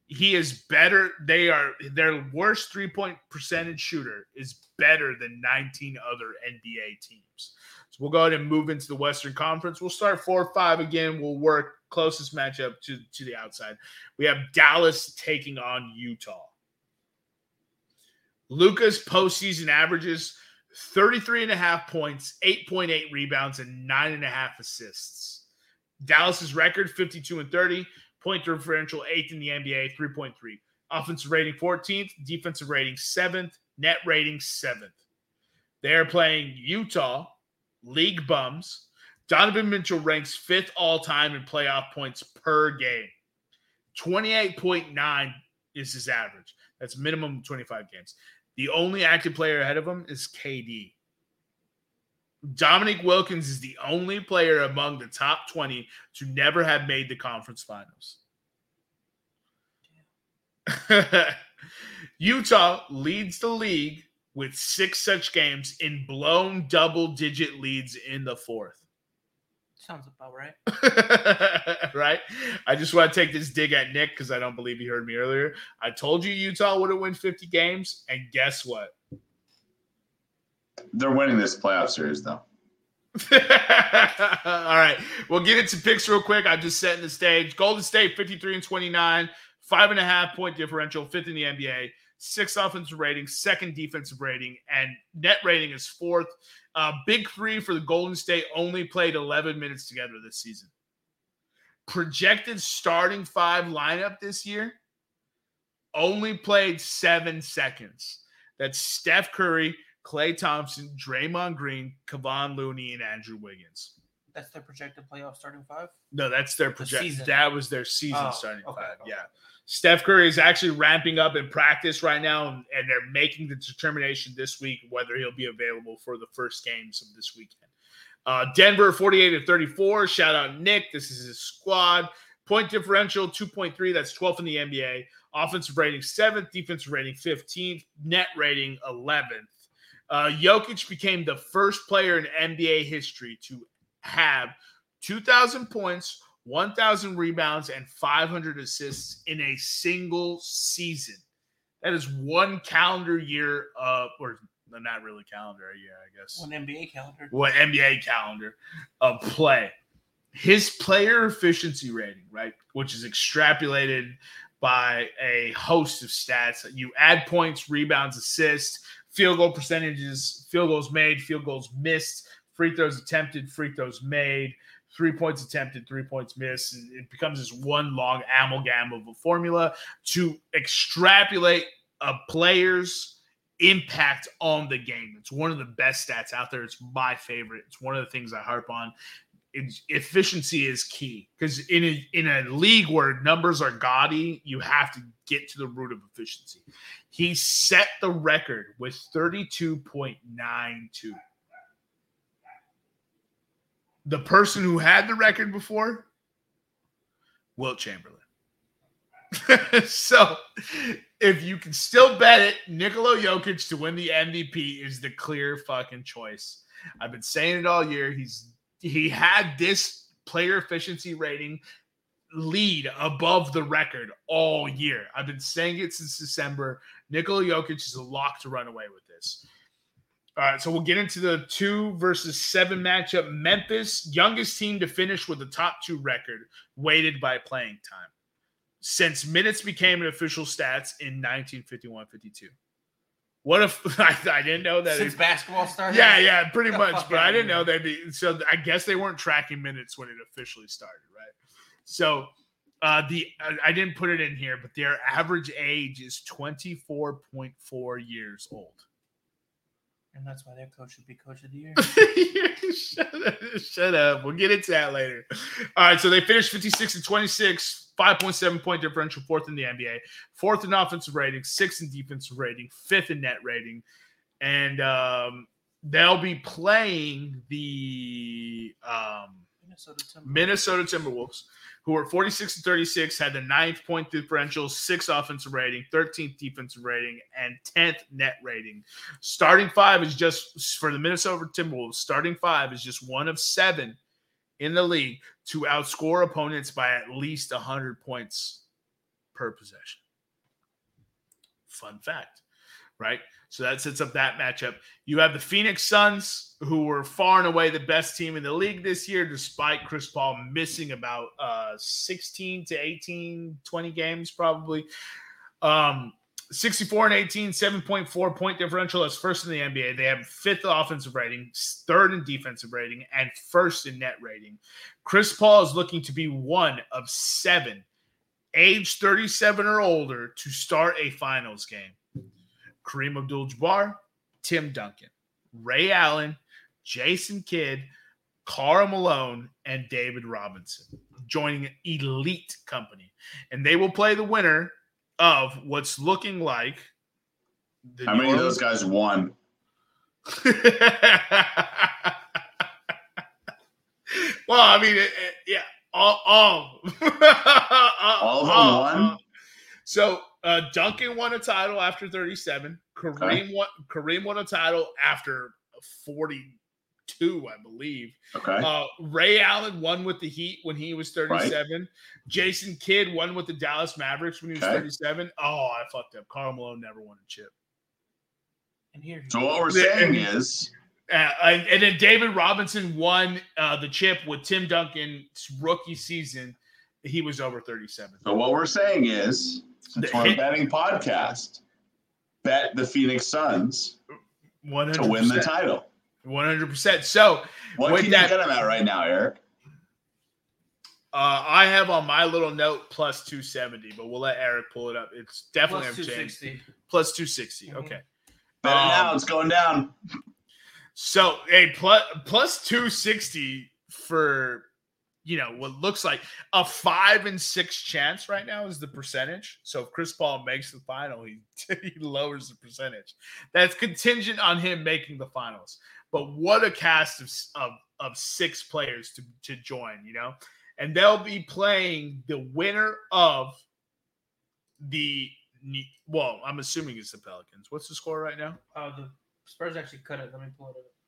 he is better. They are their worst three point percentage shooter is better than 19 other NBA teams. So we'll go ahead and move into the Western Conference. We'll start four or five again. We'll work closest matchup to, to the outside. We have Dallas taking on Utah. Luka's postseason averages 33 and a half points, 8.8 rebounds, and nine and a half assists. Dallas's record 52 and 30, point differential eighth in the NBA, 3.3. Offensive rating 14th, defensive rating 7th, net rating 7th. They're playing Utah, league bums. Donovan Mitchell ranks fifth all time in playoff points per game. 28.9 is his average. That's minimum 25 games. The only active player ahead of him is KD. Dominique Wilkins is the only player among the top 20 to never have made the conference finals. Utah leads the league with six such games in blown double digit leads in the fourth. Sounds about right. right? I just want to take this dig at Nick because I don't believe he heard me earlier. I told you Utah would have won 50 games, and guess what? They're winning this playoff series, though. All right. We'll get into picks real quick. I'm just setting the stage. Golden State, 53 and 29, five and a half point differential, fifth in the NBA. Sixth offensive rating, second defensive rating, and net rating is fourth. Uh, big three for the Golden State only played 11 minutes together this season. Projected starting five lineup this year only played seven seconds. That's Steph Curry, Klay Thompson, Draymond Green, Kevon Looney, and Andrew Wiggins. That's their projected playoff starting five. No, that's their project. season. That was their season Oh, starting okay, five. okay. Yeah. Steph Curry is actually ramping up in practice right now, and, they're making the determination this week whether he'll be available for the first games of this weekend. Uh, Denver 48 to 34. Shout out Nick. This is his squad. Point differential 2.3. That's 12th in the NBA. Offensive rating 7th. Defensive rating 15th. Net rating 11th. Uh, Jokic became the first player in NBA history to have 2,000 points, 1,000 rebounds, and 500 assists in a single season. That is one calendar year of, or not really calendar year, I guess. One NBA calendar. What NBA calendar of play. His player efficiency rating, right, which is extrapolated by a host of stats. You add points, rebounds, assists, field goal percentages, field goals made, field goals missed, free throws attempted, free throws made, three points attempted, three points missed. It becomes this one long amalgam of a formula to extrapolate a player's impact on the game. It's one of the best stats out there. It's my favorite. It's one of the things I harp on. It's, efficiency is key because in a, in a league where numbers are gaudy, you have to get to the root of efficiency. He set the record with 32.92. The person who had the record before, Wilt Chamberlain. so if you can still bet it, Nikola Jokic to win the MVP is the clear fucking choice. I've been saying it all year. He's he had this player efficiency rating lead above the record all year. I've been saying it since December. Nikola Jokic is a lock to run away with this. All right, so we'll get into the two versus seven matchup. Memphis, youngest team to finish with the top two record, weighted by playing time since minutes became an official stats in 1951 52. What if I, I didn't know that? Since it- basketball started. yeah, yeah, pretty much. But I didn't know they'd be. So I guess they weren't tracking minutes when it officially started, right? So uh, the I- I didn't put it in here, but their average age is 24.4 years old. And that's why their coach should be coach of the year. shut, up, shut up. We'll get into that later. All right, so they finished 56 and 26, 5.7 point differential, fourth in the NBA, fourth in offensive rating, sixth in defensive rating, fifth in net rating. And um, they'll be playing the um, Minnesota Timberwolves. Minnesota Timberwolves, who are 46 and 36, had the ninth point differential, sixth offensive rating, 13th defensive rating, and 10th net rating. Starting five is just for the Minnesota Timberwolves, starting five is just one of seven in the league to outscore opponents by at least 100 points per possession. Fun fact, right? So that sets up that matchup. You have the Phoenix Suns, who were far and away the best team in the league this year, despite Chris Paul missing about uh, 16 to 18, 20 games probably. Um, 64 and 18, 7.4 point differential as first in the NBA. They have fifth offensive rating, third in defensive rating, and first in net rating. Chris Paul is looking to be one of seven, age 37 or older, to start a finals game. Kareem Abdul Jabbar, Tim Duncan, Ray Allen, Jason Kidd, Karl Malone, and David Robinson joining an elite company. And they will play the winner of what's looking like the How New many of those guys won? well, I mean, it, it- yeah, all, all, All of them won? So uh, Duncan won a title after 37. Kareem won. Kareem won a title after 42, I believe. Okay. Uh, Ray Allen won with the Heat when he was 37. Jason Kidd won with the Dallas Mavericks when he was Okay. 37. Oh, I fucked up. Karl Malone never won a chip. And here, So what we're saying and- is, Uh, and, and then David Robinson won uh, the chip with Tim Duncan's rookie season. He was over 37. so what we're saying is, since The we're a betting podcast, bet the Phoenix Suns One to win the title. One hundred percent. So What With can that- you get them at right now, Eric? uh, I have on my little note plus two seventy, but we'll let Eric pull it up. It's definitely Plus have changed. 260. Plus two sixty. Mhm. Okay. Bet it Um, now. It's going down. So a plus plus two sixty for you know what looks like a five and six chance right now is the percentage. So if Chris Paul makes the final, he, he lowers the percentage. That's contingent on him making the finals. But what a cast of of, of six players to to join, you know, and they'll be playing the winner of the well, I'm assuming it's the Pelicans. What's the score right now? Oh, the Spurs actually cut it. Let me pull it up.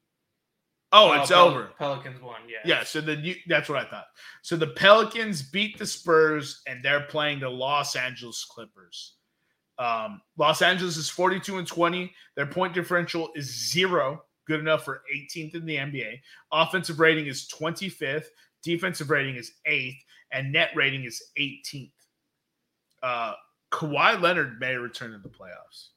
Oh, it's Pel- over. Pelicans won. Yeah. Yeah, so the New- that's what I thought. So the Pelicans beat the Spurs, and they're playing the Los Angeles Clippers. Um, Los Angeles is 42 and 20. Their point differential is zero, good enough for 18th in the NBA. Offensive rating is 25th. Defensive rating is eighth, and net rating is 18th. Uh, Kawhi Leonard may return to the playoffs.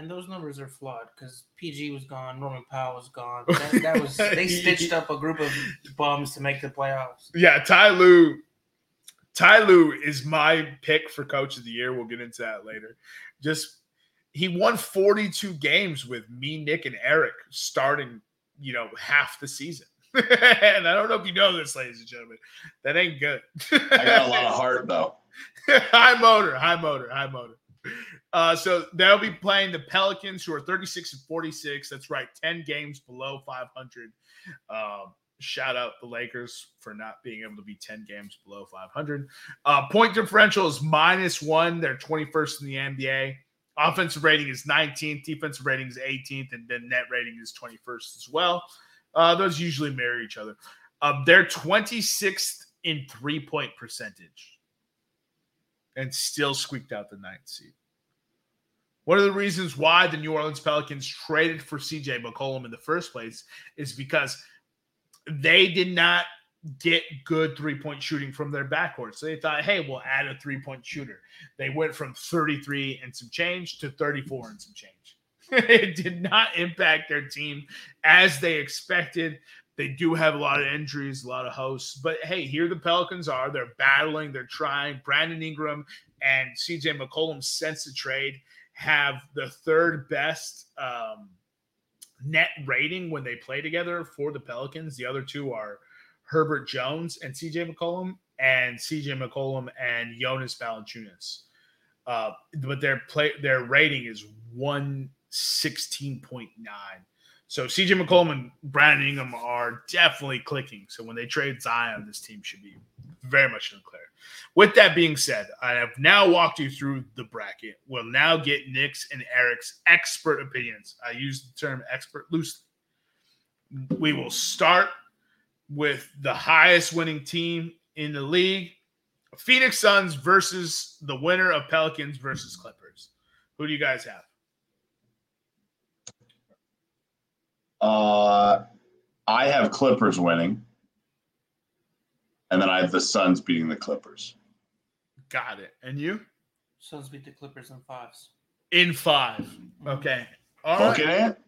And those numbers are flawed because PG was gone, Norman Powell was gone. That, that was they stitched up a group of bums to make the playoffs. Yeah, Ty Lue. Ty Lue is my pick for coach of the year. We'll get into that later. Just he won 42 games with me, Nick, and Eric starting, you know, half the season. and I don't know if you know this, ladies and gentlemen. That ain't good. I got a lot of heart though. high motor, high motor, high motor. Uh, so they'll be playing the Pelicans, who are 36 and 46. That's right, 10 games below 500. Um, shout out the Lakers for not being able to be 10 games below 500. Uh, point differential is minus one. They're 21st in the NBA. Offensive rating is 19th. Defensive rating is 18th, and then net rating is 21st as well. Uh, those usually marry each other. Um, they're 26th in three point percentage and still squeaked out the ninth seed. One of the reasons why the New Orleans Pelicans traded for CJ McCollum in the first place is because they did not get good three point shooting from their backcourt. So they thought, hey, we'll add a three point shooter. They went from 33 and some change to 34 and some change. it did not impact their team as they expected. They do have a lot of injuries, a lot of hosts, but hey, here the Pelicans are. They're battling, they're trying. Brandon Ingram and CJ McCollum since the trade have the third best um, net rating when they play together for the Pelicans. The other two are Herbert Jones and CJ McCollum, and CJ McCollum and Jonas Valanciunas. Uh, but their play their rating is one sixteen point nine. So CJ McCollum and Brandon Ingram are definitely clicking. So when they trade Zion, this team should be very much in the clear. With that being said, I have now walked you through the bracket. We'll now get Nick's and Eric's expert opinions. I use the term expert loosely. We will start with the highest winning team in the league Phoenix Suns versus the winner of Pelicans versus Clippers. Who do you guys have? Uh, I have Clippers winning, and then I have the Suns beating the Clippers. Got it. And you? Suns beat the Clippers in fives. In five. Okay. All Booking right. it?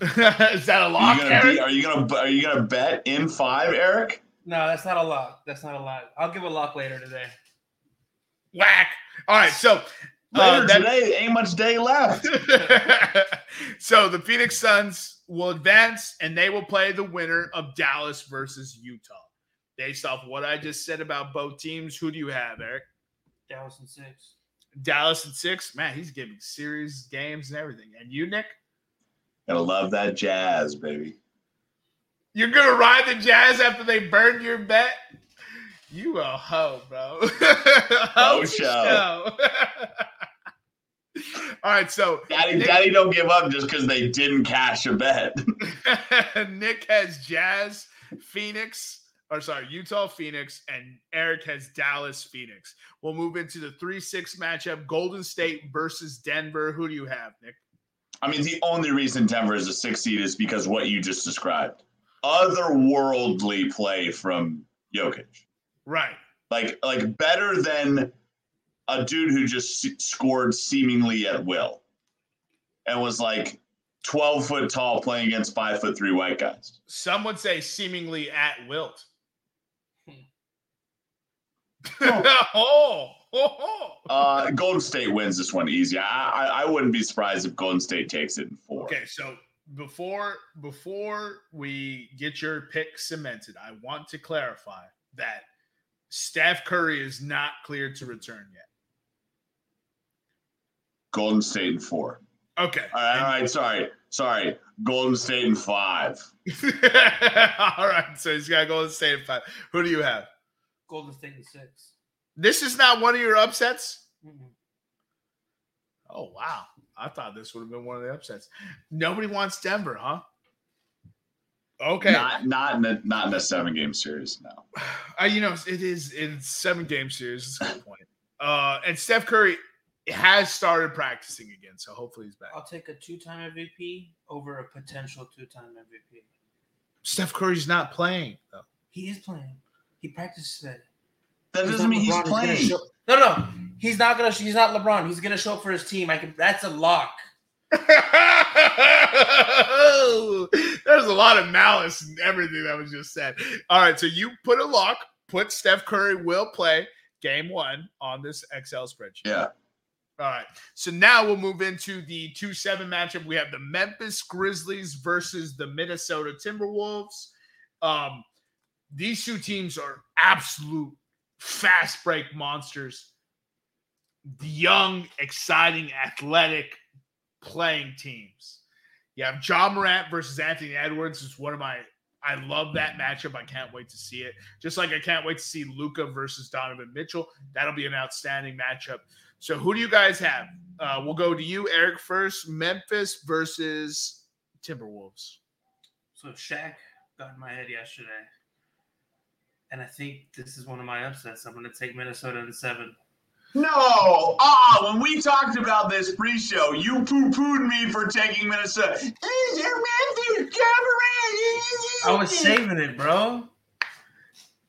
Is that a Are lock, you gonna Eric? be, are you gonna are you gonna bet in five, Eric? No, that's not a lock. That's not a lock. I'll give a lock later today. Whack. All right. So Later uh, that- today, ain't much day left. so the Phoenix Suns will advance and they will play the winner of Dallas versus Utah. Based off what I just said about both teams, who do you have, Eric? Dallas and six. Dallas and six. Man, he's giving series games and everything. And you, Nick? Gotta love that jazz, baby. You're gonna ride the Jazz after they burned your bet? You a hoe, bro. hoe for show. All right, so Daddy, Nick- Daddy, don't give up just because they didn't cash a bet. Nick has Jazz, Phoenix, or sorry, Utah, Phoenix, and Eric has Dallas, Phoenix. We'll move into the 3 6 matchup Golden State versus Denver. Who do you have, Nick? I mean, the only reason Denver is a six seed is because what you just described. Otherworldly play from Jokic. Right. Like, like better than a dude who just scored seemingly at will. and was like 12 foot tall playing against five foot three white guys. Some would say seemingly at wilt. Oh. oh, oh, oh. Uh, Golden State wins this one easy. I, I I wouldn't be surprised if Golden State takes it in four. Okay, so before before we get your pick cemented, I want to clarify that Steph Curry is not cleared to return yet. Golden State in four. Okay. All right, all right. Sorry, sorry. Golden State in five. All right. So he's got Golden State in five. Who do you have? Golden State in six. This is not one of your upsets. Mm-mm. Oh wow! I thought this would have been one of the upsets. Nobody wants Denver, huh? Okay. Not not in a not in a seven game series. No. Uh, you know, it is in seven game series. That's a good point. Uh, and Steph Curry has started practicing again, so hopefully he's back. I'll take a two-time MVP over a potential two-time MVP. Steph Curry's not playing though. He is playing. He practiced today. That doesn't mean he's LeBron. gonna playing. show- no, no, he's not gonna. He's not LeBron. He's gonna show up for his team. I can. That's a lock. There's a lot of malice in everything that was just said. All right, so you put a lock, put Steph Curry will play game one on this Excel spreadsheet. Yeah. All right. So now we'll move into the 2 7 matchup. We have the Memphis Grizzlies versus the Minnesota Timberwolves. Um, these two teams are absolute fast break monsters. The Young, exciting, athletic playing teams. You have Ja Morant versus Anthony Edwards. Is one of my I love that matchup. I can't wait to see it. Just like I can't wait to see Luka versus Donovan Mitchell. That'll be an outstanding matchup. So who do you guys have? Uh, we'll go to you, Eric, first. Memphis versus Timberwolves. So Shaq got in my head yesterday, and I think this is one of my upsets. I'm going to take Minnesota in seven. No. Ah, when we talked about this pre-show, you poo-pooed me for taking Minnesota. I was saving it, bro.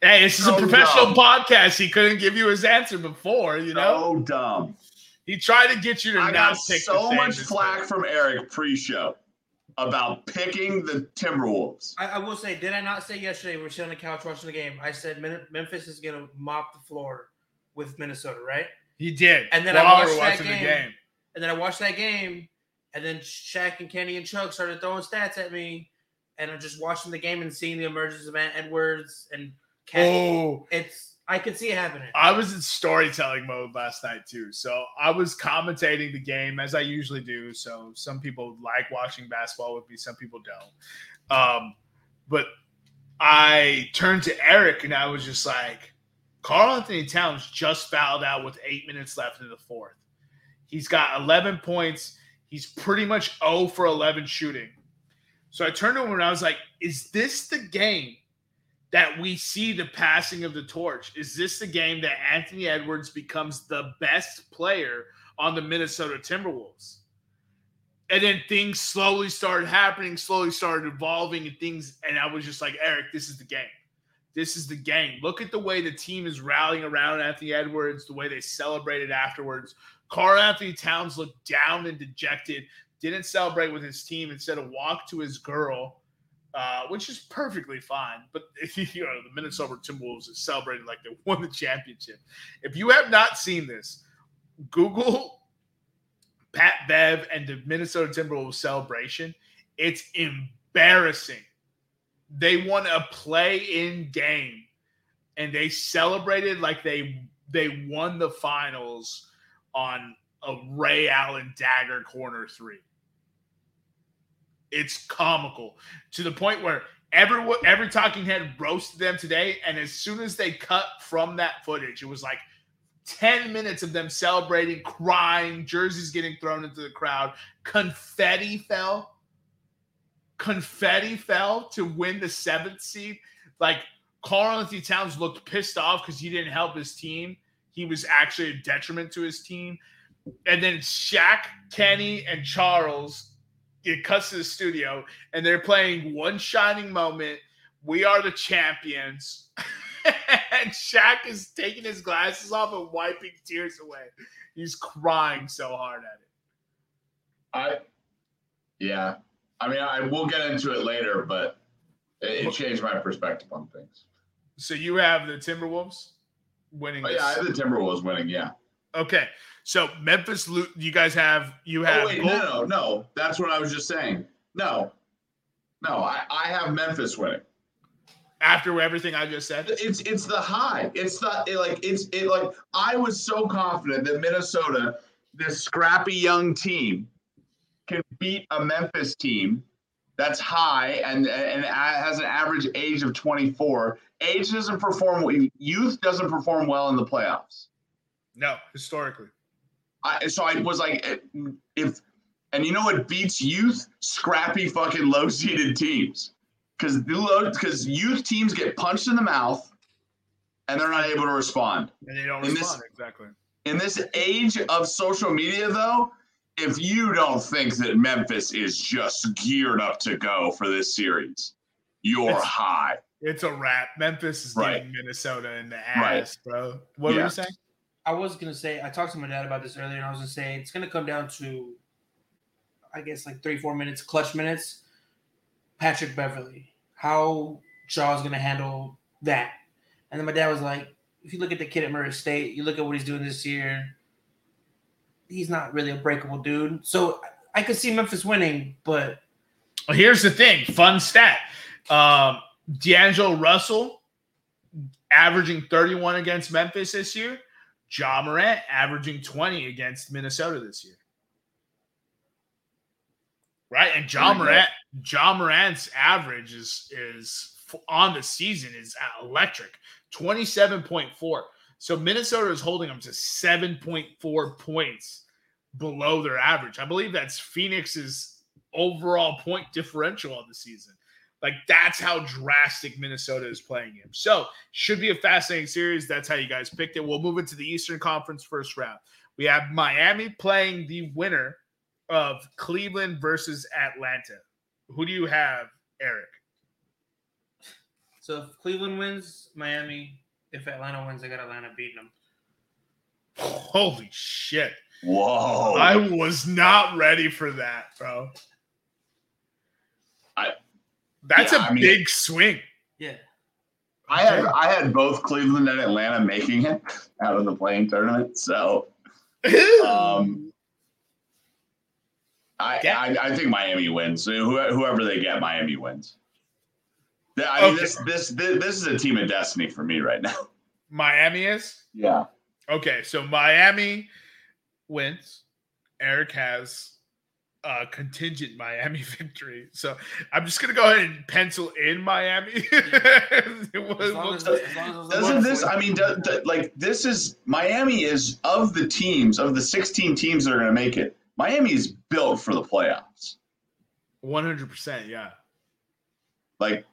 Hey, this is a professional dumb. podcast. He couldn't give you his answer before, you know. So dumb. He tried to get you to I not got pick the so same much flack him. from Eric pre-show about picking the Timberwolves. I, I will say, did I not say yesterday we were sitting on the couch watching the game? I said Memphis is going to mop the floor with Minnesota, right? He did. And then I while we watched that watching the game. game. And then I watched that game, and then Shaq and Kenny and Chuck started throwing stats at me, and I'm just watching the game and seeing the emergence of Ant Edwards and KAT. Oh, It's I could see it happening. I was in storytelling mode last night too. So I was commentating the game as I usually do. So some people like watching basketball with me, some people don't. Um, but I turned to Eric and I was just like, Karl Anthony Towns just fouled out with eight minutes left in the fourth. He's got 11 points. He's pretty much 0 for 11 shooting. So I turned to him and I was like, is this the game that we see the passing of the torch? Is this the game that Anthony Edwards becomes the best player on the Minnesota Timberwolves? And then things slowly started happening, slowly started evolving, and things. And I was just like, Eric, this is the game. This is the game. Look at the way the team is rallying around Anthony Edwards, the way they celebrated afterwards. Karl Anthony Towns looked down and dejected, didn't celebrate with his team, instead of walk to his girl uh, which is perfectly fine. But you know, the Minnesota Timberwolves is celebrating like they won the championship. If you have not seen this, Google Pat Bev and the Minnesota Timberwolves celebration. It's embarrassing. They won a play-in game, and they celebrated like they they won the finals on a Ray Allen dagger corner three it's comical to the point where everyone every talking head roasted them today and as soon as they cut from that footage it was like 10 minutes of them celebrating crying jerseys getting thrown into the crowd. Confetti fell. Confetti fell to win the seventh seed. Like Karl Anthony Towns looked pissed off because he didn't help his team. He was actually a detriment to his team. And then Shaq, Kenny, and Charles it cuts to the studio and they're playing one shining moment. We are the champions. and Shaq is taking his glasses off and wiping tears away. He's crying so hard at it. I Yeah. I mean, I we'll get into it later, but it, it changed my perspective on things. So you have the Timberwolves winning. Oh, this. yeah, I have the Timberwolves winning. Yeah. Okay. So Memphis, you guys have you oh, have Oh wait, no, no, no. That's what I was just saying. No, no. I, I have Memphis winning. after everything I just said. It's it's the high. It's the it, like it's it like I was so confident that Minnesota, this scrappy young team, can beat a Memphis team that's high and and has an average age of 24. Age doesn't perform. Youth doesn't perform well in the playoffs. No, historically. I, so I was like, eh, if, and you know what beats youth? Scrappy fucking low seeded teams. Because because youth teams get punched in the mouth, and they're not able to respond. And they don't In respond this- exactly. In this age of social media, though, if you don't think that Memphis is just geared up to go for this series, you're It's- high. It's a wrap. Memphis is Right. getting Minnesota in the Right. ass, bro. What were you saying? I was gonna say I talked to my dad about this earlier, and I was gonna say it's gonna come down to, I guess like three four minutes, clutch minutes. Patrick Beverley, how Shaw's gonna handle that, and then my dad was like, if you look at the kid at Murray State, you look at what he's doing this year. He's not really a breakable dude, so I could see Memphis winning, but Well, here's the thing. Fun stat. Um, D'Angelo Russell averaging 31 against Memphis this year. Ja Morant averaging 20 against Minnesota this year. Right? And Ja There we go. Morant, Ja Morant's average is is on the season is electric. 27.4. So Minnesota is holding them to 7.4 points below their average. I believe that's Phoenix's overall point differential on the season. Like that's how drastic Minnesota is playing him. So should be a fascinating series. That's how you guys picked it. We'll move into the Eastern Conference first round. We have Miami playing the winner of Cleveland versus Atlanta. Who do you have, Eric? so if Cleveland wins, Miami. If Atlanta wins, I got Atlanta beating them. Holy shit. Whoa. I was not ready for that, bro. I- That's Yeah, a I mean- big swing. Yeah. I had I had both Cleveland and Atlanta making it out of the playing tournament. So um, I, I I think Miami wins. So whoever they get, Miami wins. Yeah, I mean, Okay. this, this this this is a team of destiny for me right now. Miami is? Yeah. Okay, so Miami wins. Eric has a contingent Miami victory. So I'm just gonna go ahead and pencil in Miami. We'll- As long we'll as, t- as long as Doesn't this? I mean, do, do- like this is Miami is of the teams of the 16 teams that are going to make it. Miami is built for the playoffs. 100%, yeah. Like,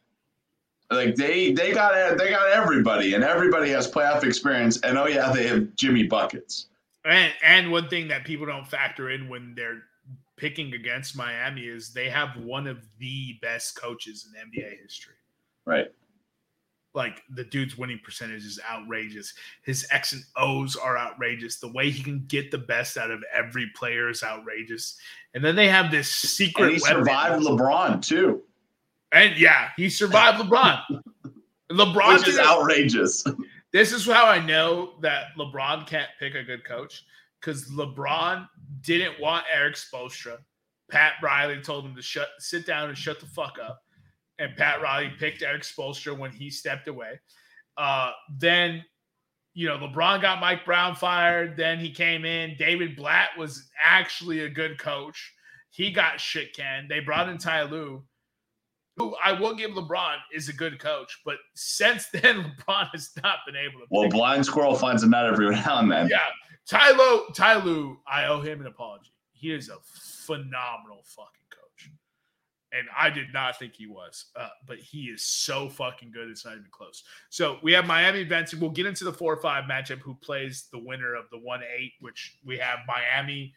like they they got they got everybody, and everybody has playoff experience. And oh yeah, they have Jimmy buckets. And and one thing that people don't factor in when they're picking against Miami is they have one of the best coaches in NBA history. Right. Like the dude's winning percentage is outrageous. His X and O's are outrageous. The way he can get the best out of every player is outrageous. And then they have this secret And he weapon. survived LeBron too, And yeah, he survived LeBron. LeBron which is outrageous. This is how I know that LeBron can't pick a good coach because LeBron didn't want Erik Spoelstra. Pat Riley told him to shut, sit down and shut the fuck up, and Pat Riley picked Erik Spoelstra when he stepped away. Uh, then, you know, LeBron got Mike Brown fired. Then he came in. David Blatt was actually a good coach. He got shit canned. They brought in Ty Lue who I will give LeBron is a good coach, but since then LeBron has not been able to. Well, blind squirrel finds a nut every now and then. yeah, Ty Lue, Tyloo, I owe him an apology. He is a phenomenal fucking coach, and I did not think he was, uh, but he is so fucking good. It's not even close. So we have Miami advancing. We'll get into the four or five matchup. Who plays the winner of the one eight? Which we have Miami,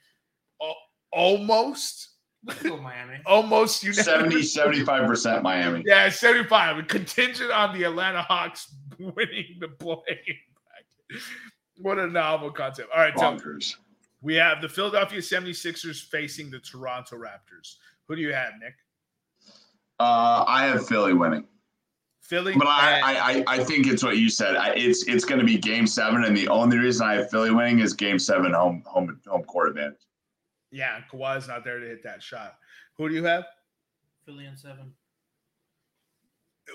al- almost, Let's Miami. almost unanimous. 70, 75% Miami. Yeah, 75. Contingent on the Atlanta Hawks winning the play. What a novel concept. All right, so Bonkers. we have the Philadelphia 76ers facing the Toronto Raptors. Who do you have, Nick? Uh, I have Philly winning, Philly. but I and- I, I, I think it's what you said. I, it's it's going to be Game Seven, and the only reason I have Philly winning is Game Seven home home home court advantage. yeah, Kawhi's not there to hit that shot. Who do you have? Philly and seven.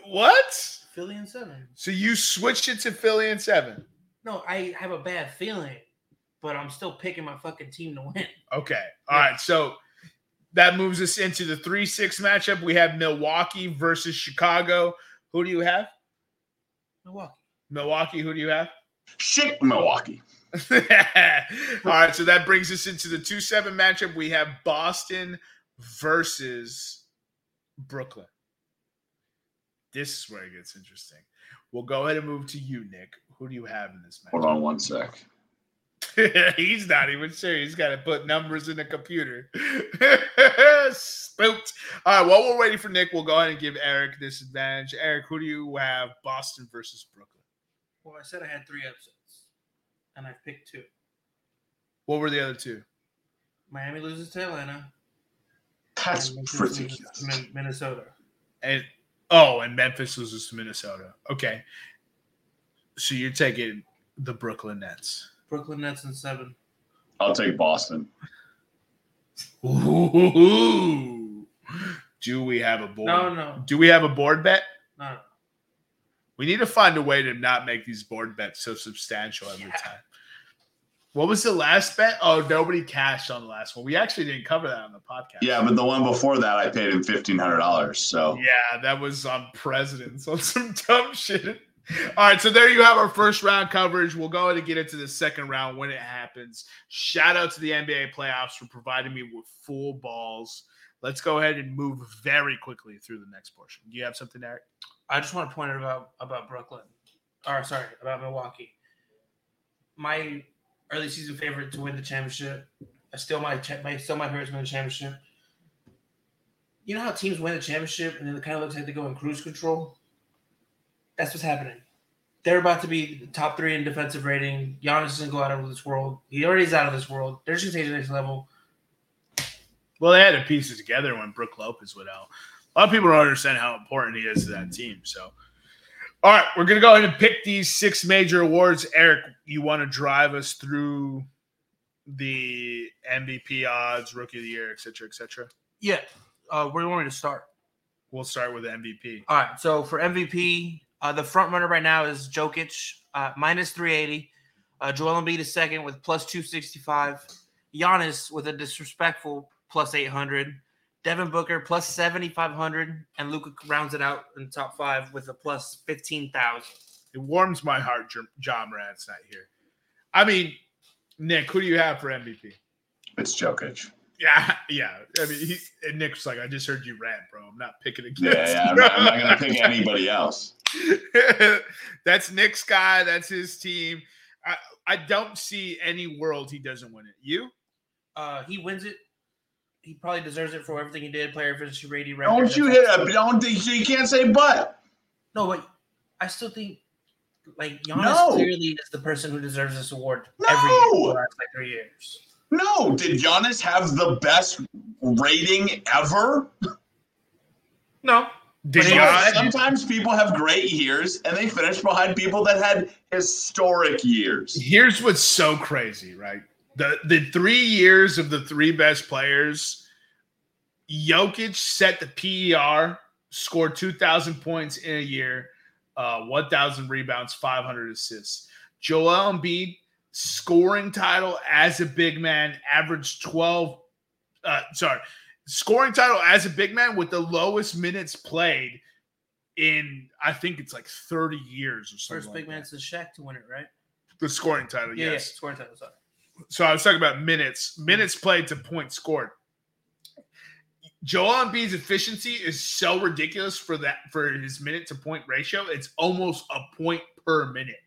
What? Philly and seven. So you switched it to Philly and seven. No, I have a bad feeling, but I'm still picking my fucking team to win. Okay. All right. So that moves us into the three six matchup. We have Milwaukee versus Chicago. Who do you have? Milwaukee. Milwaukee. Who do you have? Shit, Milwaukee. All right. So that brings us into the two seven matchup. We have Boston versus Brooklyn. This is where it gets interesting. We'll go ahead and move to you, Nick. Who do you have in this match? Hold on one sec. He's not even sure. He's got to put numbers in the computer. Spooked. All right. While we're waiting for Nick, we'll go ahead and give Eric this advantage. Eric, who do you have? Boston versus Brooklyn. Well, I said I had three upsets, and I picked two. What were the other two? Miami loses to Atlanta. That's and Memphis loses ridiculous. Minnesota. And oh, and Memphis loses to Minnesota. Okay. So you're taking the Brooklyn Nets. Brooklyn Nets and seven. I'll take Boston. Ooh. Do we have a board? No, no, Do we have a board bet? no, no. We need to find a way to not make these board bets so substantial every Yeah. time. What was the last bet? Oh, nobody cashed on the last one. We actually didn't cover that on the podcast. Yeah, but the one before that, I paid him fifteen hundred dollars. So Yeah, that was on presidents on some dumb shit. All right, so there you have our first round coverage. We'll go ahead and get into the second round when it happens. Shout out to the NBA playoffs for providing me with full balls. Let's go ahead and move very quickly through the next portion. Do you have something, Eric? I just want to point out about about Brooklyn, or sorry, about Milwaukee. My early season favorite to win the championship. Still my my still my favorite to win the championship. You know how teams win the championship and then it kind of looks like they go in cruise control. That's what's happening. They're about to be top three in defensive rating. Giannis is gonna go out of this world. He already is out of this world. They're just gonna take the next level. Well, they had to piece it together when Brook Lopez went out. A lot of people don't understand how important he is to that team. So, all right, we're gonna go ahead and pick these six major awards. Eric, you want to drive us through the MVP odds, Rookie of the Year, et cetera, et cetera? Yeah. Uh, where do you want me to start? We'll start with the MVP. All right. So for MVP, uh, the front runner right now is Jokic, uh, minus 380. Uh, Joel Embiid is second with plus 265. Giannis with a disrespectful plus 800. Devin Booker plus 7,500. And Luka rounds it out in the top five with a plus 15,000. It warms my heart. Ja Morant's not here. I mean, Nick, who do you have for MVP? it's Jokic. Yeah, yeah. I mean, he, and Nick's like, I just heard you rant, bro. I'm not picking against. Yeah, yeah. I'm not, I'm not gonna pick anybody else. that's Nick's guy. That's his team. I, I don't see any world he doesn't win it. You? Uh, he wins it. He probably deserves it for everything he did. Player efficiency rating. Don't you hit a don't think you can't say but. No, but I still think like Giannis No. clearly is the person who deserves this award No. every year for the last like three years. No, did Giannis have the best rating ever? No, Did you? was- Sometimes people have great years and they finish behind people that had historic years. Here's what's so crazy, right? The the three years of the three best players, Jokic set the PER, scored two thousand points in a year, uh, one thousand rebounds, five hundred assists. Joel Embiid scoring title as a big man, averaged twelve. Uh, sorry, scoring title as a big man with the lowest minutes played in I think it's like thirty years or something. first like big that. man since Shaq to win it, right? The scoring title, Yeah, yes. yeah, scoring title. Sorry. So I was talking about minutes, minutes played to points scored. Joel Embiid's efficiency is so ridiculous for that for his minute to point ratio. It's almost a point per minute.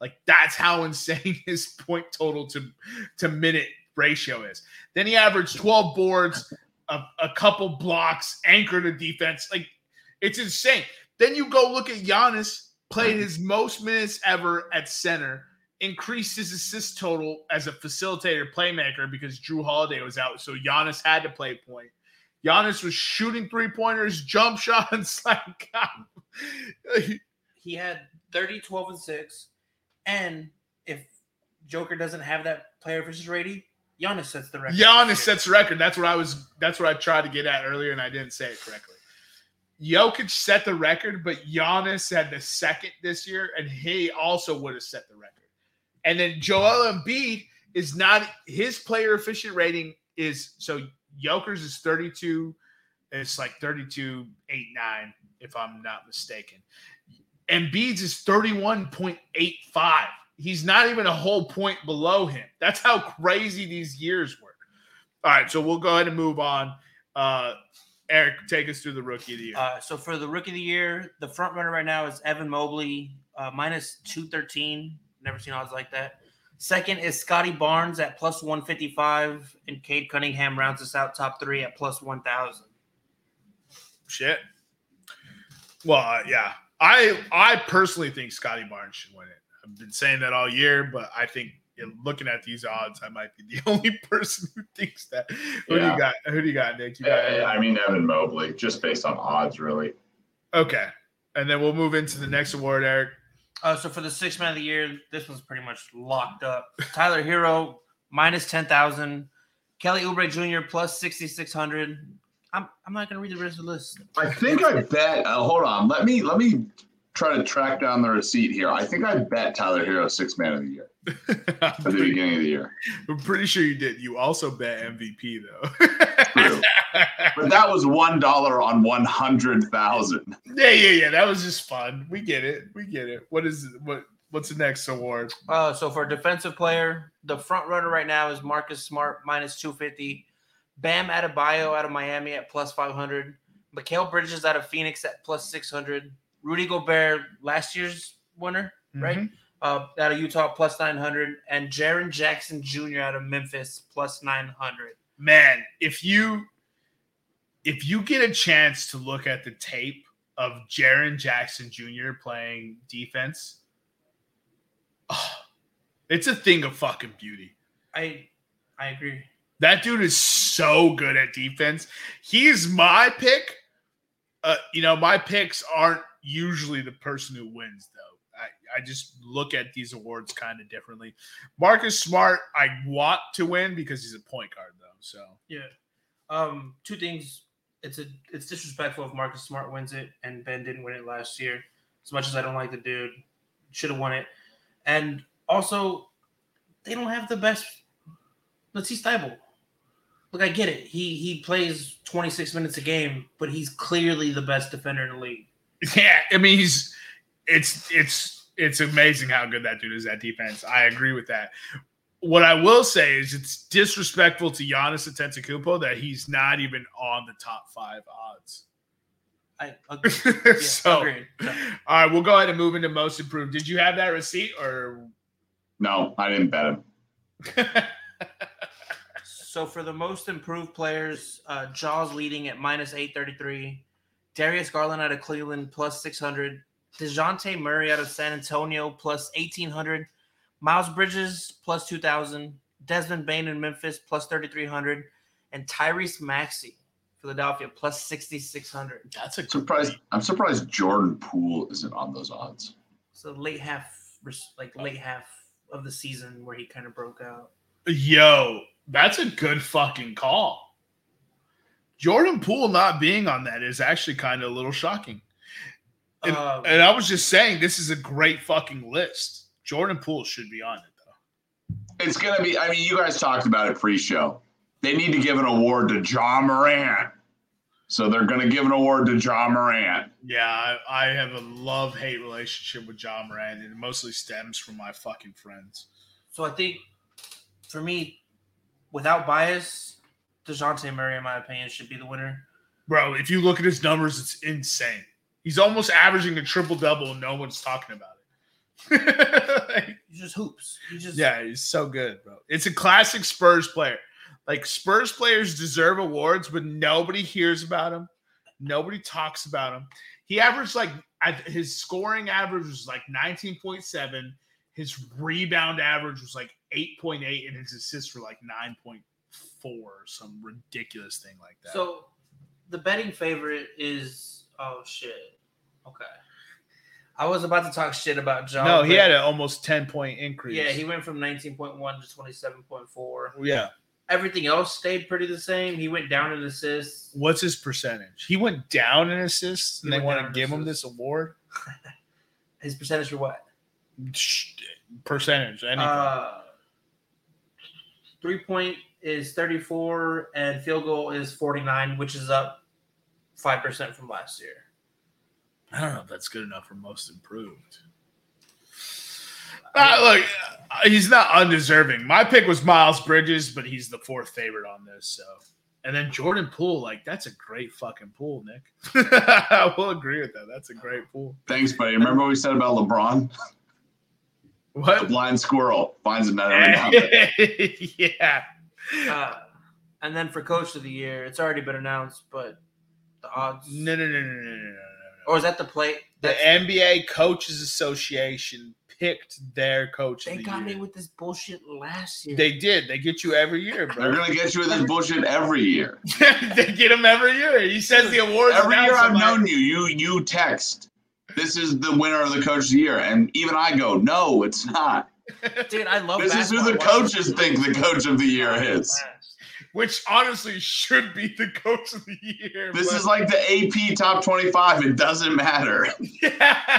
Like that's how insane his point total to to minute ratio is. Then he averaged 12 boards, a, a couple blocks, anchored the defense. Like it's insane. Then you go look at Giannis, played his most minutes ever at center, increased his assist total as a facilitator playmaker because Jrue Holiday was out. So Giannis had to play point. Giannis was shooting three pointers, jump shots. Like, he had 30, 12, and 6. And if Joker doesn't have that player versus rating, Giannis sets the record. Giannis sets the record. That's what I was. That's what I tried to get at earlier, and I didn't say it correctly. Jokic set the record, but Giannis had the second this year, and he also would have set the record. And then Joel Embiid is not his player efficient rating is so Joker's is 32. It's like 32, 8, 9, if I'm not mistaken. And Embiid's is 31.85. He's not even a whole point below him. That's how crazy these years were. All right, so we'll go ahead and move on. Uh, Eric, take us through the rookie of the year. Uh, so for the rookie of the year, the front runner right now is Evan Mobley, uh, minus 213. Never seen odds like that. Second is Scottie Barnes at plus 155, and Cade Cunningham rounds us out top three at plus 1,000. Shit. Well, uh, yeah, I I personally think Scottie Barnes should win it. I've been saying that all year, but I think in looking at these odds, I might be the only person who thinks that. Who do you got? Who do you got, Nick? You got Yeah, I mean Evan Mobley, just based on odds, really. okay, and then we'll move into the next award, Eric. Uh, so for the sixth man of the year, this one's pretty much locked up. Tyler Herro minus 10,000. Kelly Oubre Jr. plus 6,600. I'm, I'm not going to read the rest of the list. I think I bet. Uh, hold on, let me let me try to track down the receipt here. I think I bet Tyler Herro six man of the year I'm, at the pretty, beginning of the year. I'm pretty sure you did. You also bet MVP though. True. But that was one dollar on one hundred thousand. yeah, yeah, yeah. That was just fun. We get it. We get it. What is what? What's the next award? Uh, so for defensive player, the front runner right now is Marcus Smart minus 250. Bam Adebayo out of Miami at plus 500. Mikal Bridges out of Phoenix at plus 600. Rudy Gobert, last year's winner, right? Mhm. Uh, out of Utah plus 900. And Jaren Jackson Jr. out of Memphis plus 900. man, if you if you get a chance to look at the tape of Jaren Jackson Jr. playing defense, oh, it's a thing of fucking beauty. I I agree. That dude is so good at defense. He's my pick. Uh, you know, my picks aren't usually the person who wins, though. I, I just look at these awards kind of differently. Marcus Smart, I want to win because he's a point guard, though. So Yeah. Um, two things. It's a it's disrespectful if Marcus Smart wins it and Ben didn't win it last year. As much as I don't like the dude, should have won it. And also, they don't have the best. Let's see Steibel. Look, I get it. He he plays 26 minutes a game, but he's clearly the best defender in the league. Yeah, I mean he's it's it's it's amazing how good that dude is at defense. I agree with that. What I will say is it's disrespectful to Giannis Antetokounmpo that he's not even on the top five odds. I agree. Yeah, so, agreed. So, all right, we'll go ahead and move into most improved. Did you have that receipt or? No, I didn't bet him. So for the most improved players, uh, Ja's leading at minus 833, Darius Garland out of Cleveland plus 600, Dejounte Murray out of San Antonio plus 1800, Miles Bridges plus 2000, Desmond Bane in Memphis plus 3300, and Tyrese Maxey, Philadelphia plus 6600. That's a I'm surprised. I'm surprised Jordan Poole isn't on those odds. So late half, like late half of the season where he kind of broke out. Yo, that's a good fucking call. Jordan Poole not being on that is actually kind of a little shocking. And, Um, and I was just saying, this is a great fucking list. Jordan Poole should be on it though. It's gonna be. I mean, you guys talked about it pre-show. They need to give an award to Ja Morant. So they're gonna give an award to Ja Morant. Yeah, I, I have a love hate relationship with Ja Morant, and it mostly stems from my fucking friends. So I think for me, without bias, Dejounte Murray, in my opinion, should be the winner. Bro, if you look at his numbers, it's insane. He's almost averaging a triple double, and no one's talking about it. He just hoops. He just yeah, he's so good, bro. It's a classic Spurs player. Like Spurs players deserve awards, but nobody hears about him. Nobody talks about him. He averaged like his scoring average was like 19.7. His rebound average was like 8.8, and his assists were like 9.4 or some ridiculous thing like that. So the betting favorite is oh shit. Okay. I was about to talk shit about John. no, he had an almost 10 point increase. Yeah, he went from 19.1 to 27.4. Yeah. Everything else stayed pretty the same. He went down in assists. What's his percentage? He went down in assists, and they want to give him this award. His percentage for what? Percentage, anything. Uh, three point is 34 and field goal is 49, which is up 5% from last year. I don't know if that's good enough for most improved. Uh, look, uh, he's not undeserving. My pick was Miles Bridges, but he's the fourth favorite on this. So, and then Jordan Poole, like that's a great fucking pool, Nick. I will agree with that. That's a great pool. Thanks, buddy. Remember what we said about LeBron? What? The blind squirrel finds a nut every now yeah. Uh, and then for coach of the year, it's already been announced, but the odds. No, no, no, no, no, no, no, no. Or is that the play? The That's- NBA Coaches Association picked their coach they of the got me with this bullshit last year. They did. They get you every year, They're gonna get you with this bullshit every year. they get him every year. He says the awards. Every year I've known you, you you text. This is the winner of the coach of the year, and even I go, no, it's not. Dude, I love This is who the coaches think the coach of the year is. which honestly should be the coach of the year. This but- is like the AP top 25. It doesn't matter. yeah.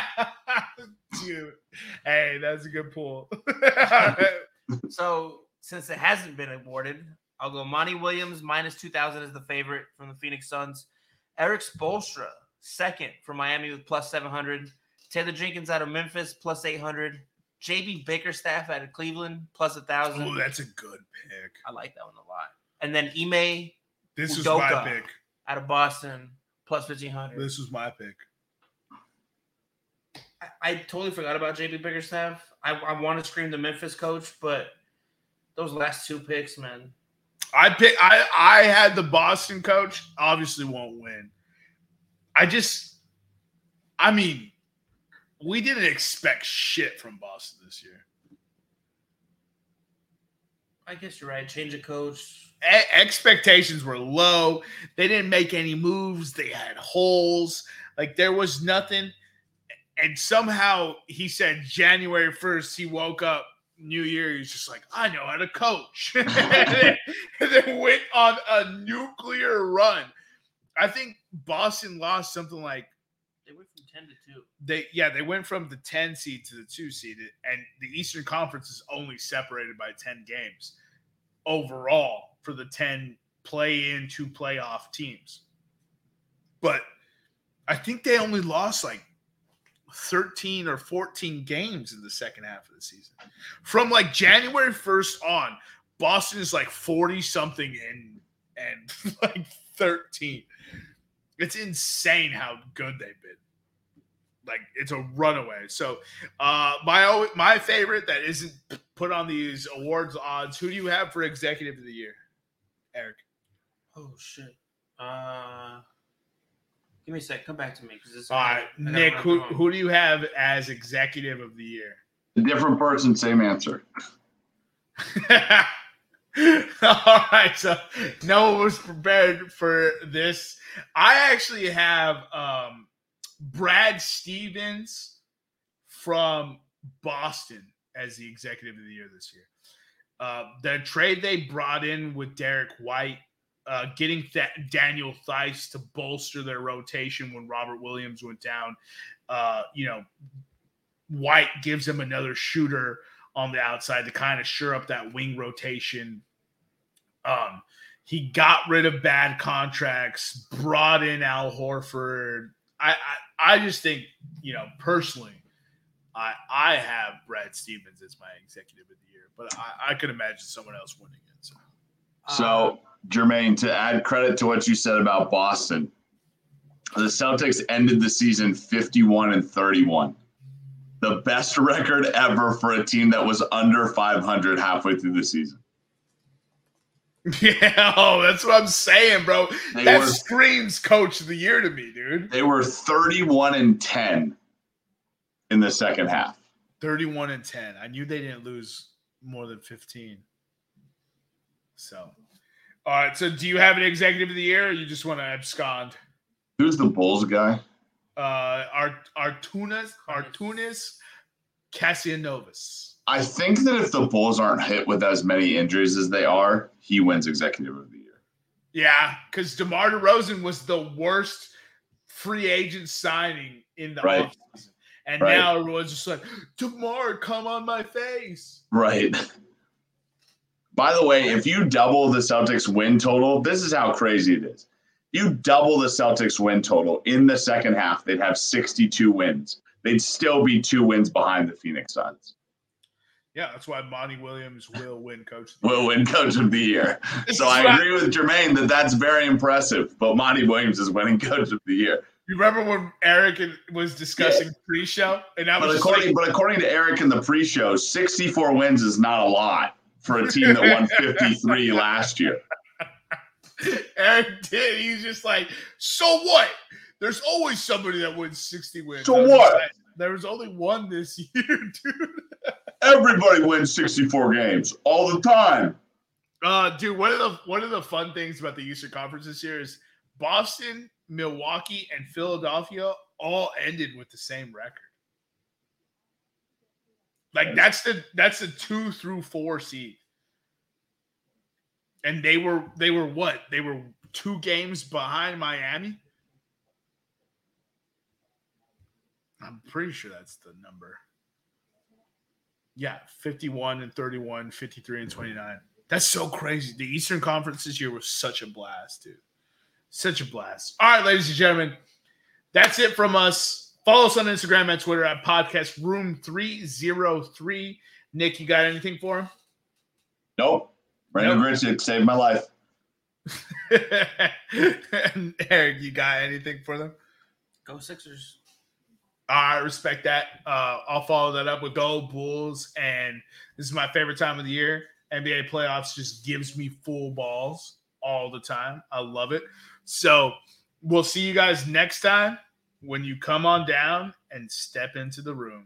Dude. Hey, that's a good pull. So since it hasn't been awarded, I'll go Monty Williams minus 2,000 is the favorite from the Phoenix Suns. Erik Spoelstra, second from Miami with plus 700. Taylor Jenkins out of Memphis, plus 800. JB Bickerstaff out of Cleveland, plus a 1,000. oh, that's a good pick. I like that one a lot. And then Ime This Udoka. my pick. out of Boston, plus 1,500. This is my pick. I, I totally forgot about JB Bickerstaff. I, I want to scream the Memphis coach, but those last two picks, man. I pick I I had the Boston coach, obviously won't win. I just I mean, we didn't expect shit from Boston this year. I guess you're right. Change of coach. E- expectations were low. They didn't make any moves. They had holes. Like there was nothing. And somehow he said January 1st, he woke up New Year. He's just like, I know how to coach. and, then, and then went on a nuclear run. I think Boston lost something like 10 to 2. they yeah, they went from the 10 seed to the 2 seed and the Eastern Conference is only separated by 10 games overall for the 10 play in to playoff teams. But I think they only lost like 13 or 14 games in the second half of the season. From like January 1st on, Boston is like 40 something and and like 13. It's insane how good they've been like it's a runaway. So uh my my favorite that isn't put on these awards odds. Who do you have for executive of the year, Eric? Oh, shit. Uh, give me a sec. Come back to me. because this. All right, I gotta Nick. Who who do you have as executive of the year? A different person, same answer. All right, so no one was prepared for this. I actually have um, Brad Stevens from Boston as the executive of the year this year. Uh, the trade they brought in with Derrick White, uh, getting Th- Daniel Theis to bolster their rotation when Robert Williams went down. Uh, you know, White gives them another shooter on the outside to kind of shore up that wing rotation. Um, he got rid of bad contracts, brought in Al Horford. I, I, I just think, you know, personally, I, I have Brad Stevens as my executive of the year, but I, I could imagine someone else winning it. So. So, Jermaine, to add credit to what you said about Boston, the Celtics ended the season 51 and 31. The best record ever for a team that was under 500 halfway through the season. Yeah, oh, that's what I'm saying, bro. They that were screams coach of the year to me, dude. they were 31 and 10 in the second half. 31 and 10. I knew they didn't lose more than 15. So, All right. So, do you have an executive of the year, or you just want to abscond? Who's the Bulls guy? Uh, Art Arturas Arturas Karnisovas. I think that if the Bulls aren't hit with as many injuries as they are, he wins executive of the year. Yeah, because DeMar DeRozan was the worst free agent signing in the Right. offseason. And Right. now everyone's just like, DeMar, come on my face. Right. By the way, if you double the Celtics win total, this is how crazy it is. You double the Celtics win total in the second half, they'd have 62 wins. They'd still be two wins behind the Phoenix Suns. Yeah, that's why Monty Williams will win coach. of the Will win coach of the year. So I agree with Jermaine that that's very impressive. But Monty Williams is winning coach of the year. You remember when Eric was discussing pre-show, and I was But just according, like, but according to Eric in the pre-show, 64 wins is not a lot for a team that won 53 last year. Eric did. He's just like, so what? There's always somebody that wins 60 wins. So was what? like, there was only one this year, dude. Everybody wins 64 games all the time. Uh, dude, one of the one of the fun things about the Eastern Conference this year is Boston, Milwaukee, and Philadelphia all ended with the same record. Like that's the that's the two through four seed. And they were they were what? They were two games behind Miami. I'm pretty sure that's the number. Yeah, 51 and 31, 53 and 29. That's so crazy. The Eastern Conference this year was such a blast, dude. Such a blast. All right, ladies and gentlemen, that's it from us. Follow us on Instagram and Twitter at Podcast Room 303. Nick, you got anything for him? Nope. Brandon Nope. Richard saved my life. and Eric, you got anything for them? Go Sixers. I respect that. Uh, I'll follow that up with Go Bulls. And this is my favorite time of the year. NBA playoffs just gives me full balls all the time. I love it. So we'll see you guys next time when you come on down and step into the room.